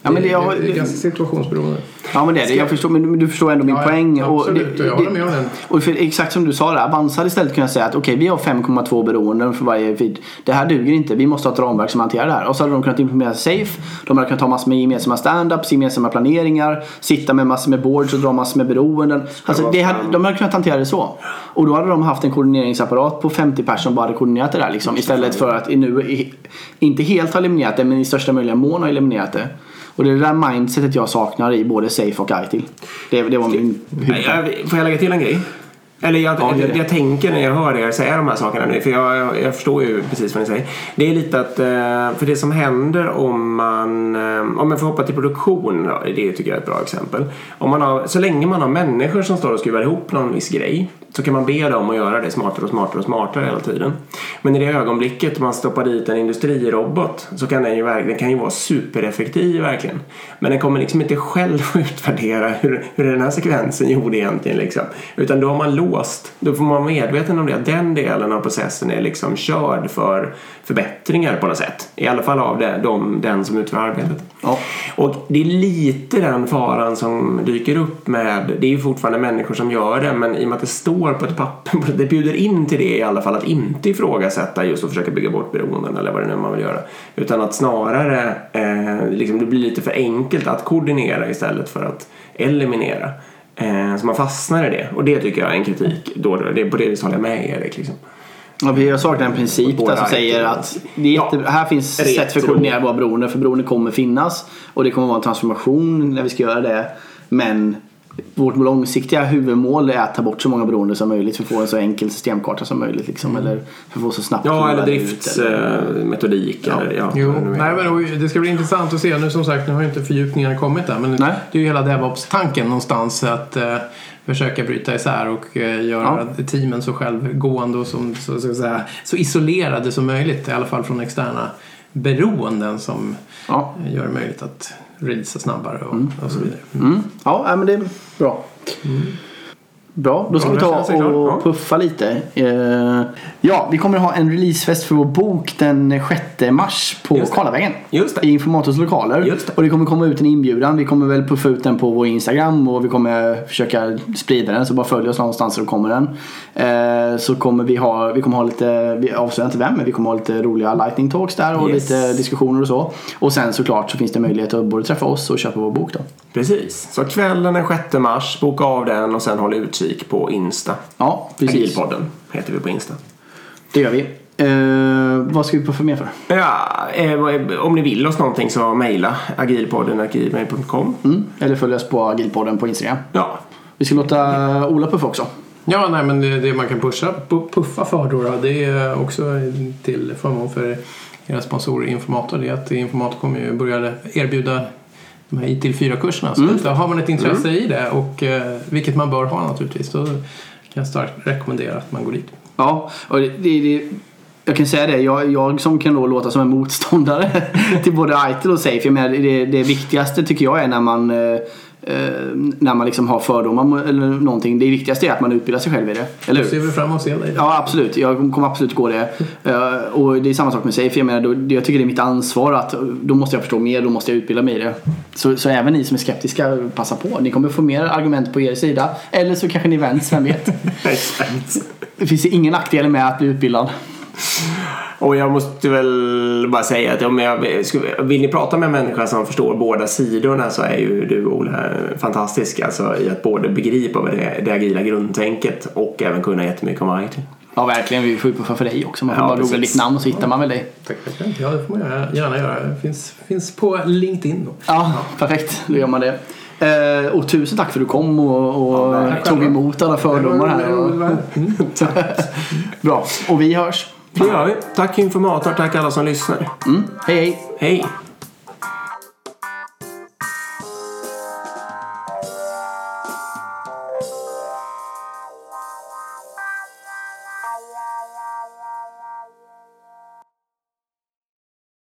Ja, men det, jag, det, det är ganska situationsberoende. ja men det är det. Jag förstår, men du förstår ändå min Ja, ja, poäng. absolut, och jag håller med om den. Och för, exakt som du sa där, Avanza hade istället kunnat säga att okej vi har 5,2 beroenden för varje feed. Det här duger inte, vi måste ha ett ramverk som hanterar det här. Och så hade de kunnat implementera Safe, de hade kunnat ta massor med gemensamma stand-ups, gemensamma planeringar, sitta med massor med boards och dra massor med beroenden. Alltså, det hade, de hade kunnat hantera det så. Och då hade de haft en koordineringsapparat på 50 personer som bara hade koordinerat det där liksom. Istället för att nu inte helt ha eliminerat det men i största möjliga mån ha eliminerat det. Och det är det där mindsetet jag saknar i både Safe och ITIL. Det, det var min jag, får jag lägga till en grej? Eller jag, Ja, det. jag tänker när jag hör er säga de här sakerna nu, för jag, jag, jag förstår ju precis vad ni säger. Det är lite att, eh, för det som händer om man, eh, om jag får hoppa till produktion, det tycker jag är ett bra exempel. Om man har, så länge man har människor som står och skruvar ihop någon viss grej så kan man be dem att göra det smartare och smartare och smartare hela tiden. Men i det ögonblicket man stoppar dit en industrirobot så kan den ju, den kan ju vara supereffektiv verkligen. Men den kommer liksom inte själv att utvärdera hur, hur den här sekvensen gjorde egentligen. Liksom. Utan då har man låst. Då får man vara medveten om det. Att den delen av processen är liksom körd för förbättringar på något sätt. I alla fall av det, de, den som utför arbetet. Ja. Och det är lite den faran som dyker upp med, det är ju fortfarande människor som gör det, men i och med att det står på ett papper, det bjuder in till det i alla fall att inte ifrågasätta just att försöka bygga bort beroenden eller vad det nu är man vill göra. Utan att snarare, eh, liksom det blir lite för enkelt att koordinera istället för att eliminera. Eh, så man fastnar i det. Och det tycker jag är en kritik. Då, det, på det viset håller jag med Erik. Liksom. Ja, vi har saknat en princip där som är säger att det är jätte, Ja. här finns Retro. sätt för att koordinera våra beroenden. För beroende kommer finnas och det kommer vara en transformation när vi ska göra det. Men vårt långsiktiga huvudmål är att ta bort så många beroenden som möjligt för att få en så enkel systemkarta som möjligt. Liksom, Eller för att få så snabbt Mm. Ja, eller driftsmetodik. eller, ja, vad det nej, men ska bli intressant att se. Nu som sagt, nu har ju inte fördjupningarna kommit där. Men Nej. det är ju hela DevOps-tanken någonstans att eh, försöka bryta isär och eh, göra teamen så självgående och som, så, så, att säga, så isolerade som möjligt. I alla fall från externa beroenden som Ja. gör det möjligt att releasa snabbare och, och så vidare. Mm. Ja, nej, men det är bra. Bra, då ska Ja, vi ta och Ja. puffa lite. Eh, Ja, vi kommer ha en releasefest för vår bok den 6 mars på. Karlavägen. Just det. I Informators lokaler. Och det kommer komma ut en inbjudan. Vi kommer väl puffa ut den på vår Instagram och vi kommer försöka sprida den. Så bara följ oss någonstans så kommer den. Eh, Så kommer vi ha, vi kommer ha lite, vi avslöjar inte vem, men vi kommer ha lite roliga lightning talks där och Yes. lite diskussioner och så. Och sen såklart så finns det möjlighet att både träffa oss och köpa vår bok då. Precis. Så kvällen den 6 mars, boka av den och sen håll utkik på Insta. Ja, precis. Agilpodden heter vi på Insta. Det gör vi. Eh, vad ska vi puffa mer för? Ja, eh, om ni vill oss någonting så mejla agilpodden.gmail.com. Mm. Eller följ oss på Agilpodden på Instagram. Ja, Vi ska låta Ola puffa också. Ja, nej, men det, det man kan pusha, pu- puffa för då, då, det är också till förmån för era sponsorer Informator. Det är att Informator kommer ju börja erbjuda de här ITIL 4-kurserna. Så Mm. att, har man ett intresse i det, och, eh, vilket man bör ha naturligtvis, då kan jag starkt rekommendera att man går dit. Ja, och det, det, det, jag kan säga det. Jag, jag som kan då låta som en motståndare till både ITIL och Safe. Jag menar, det, det viktigaste tycker jag är när man eh, när man liksom har fördomar eller någonting. Det viktigaste är att man utbildar sig själv i det. Eller hur? ser vi fram emot att se dig. Ja absolut, jag kommer absolut gå det. Eh, och det är samma sak med Safe. Jag, menar, då, jag tycker det är mitt ansvar att då måste jag förstå mer, då måste jag utbilda mig i det. Så, så även ni som är skeptiska, passa på. Ni kommer få mer argument på er sida. Eller så kanske ni vänds, vem vet. Det finns ingen nackdel med att bli utbildad. Och jag måste väl bara säga att om jag, skulle- vill ni prata med en människa som förstår båda sidorna så är ju du Ola fantastisk. Alltså i att både begripa vad det, det agila grundtänket och även kunna jättemycket om IT. Ja verkligen, vi får ju puffa för dig också. Man får Ja, bara googla ditt namn så hittar man väl dig. Tack, tack. Ja, det får man gärna, göra. Det finns, finns på LinkedIn då. Ja, perfekt. Då gör man det. Eh, och tusen tack för att du kom och, och Ja, tog emot alla fördomar här. Bra, och vi hörs. Det gör vi. Tack informator, tack alla som lyssnar. Mm. Hej hej! Hej!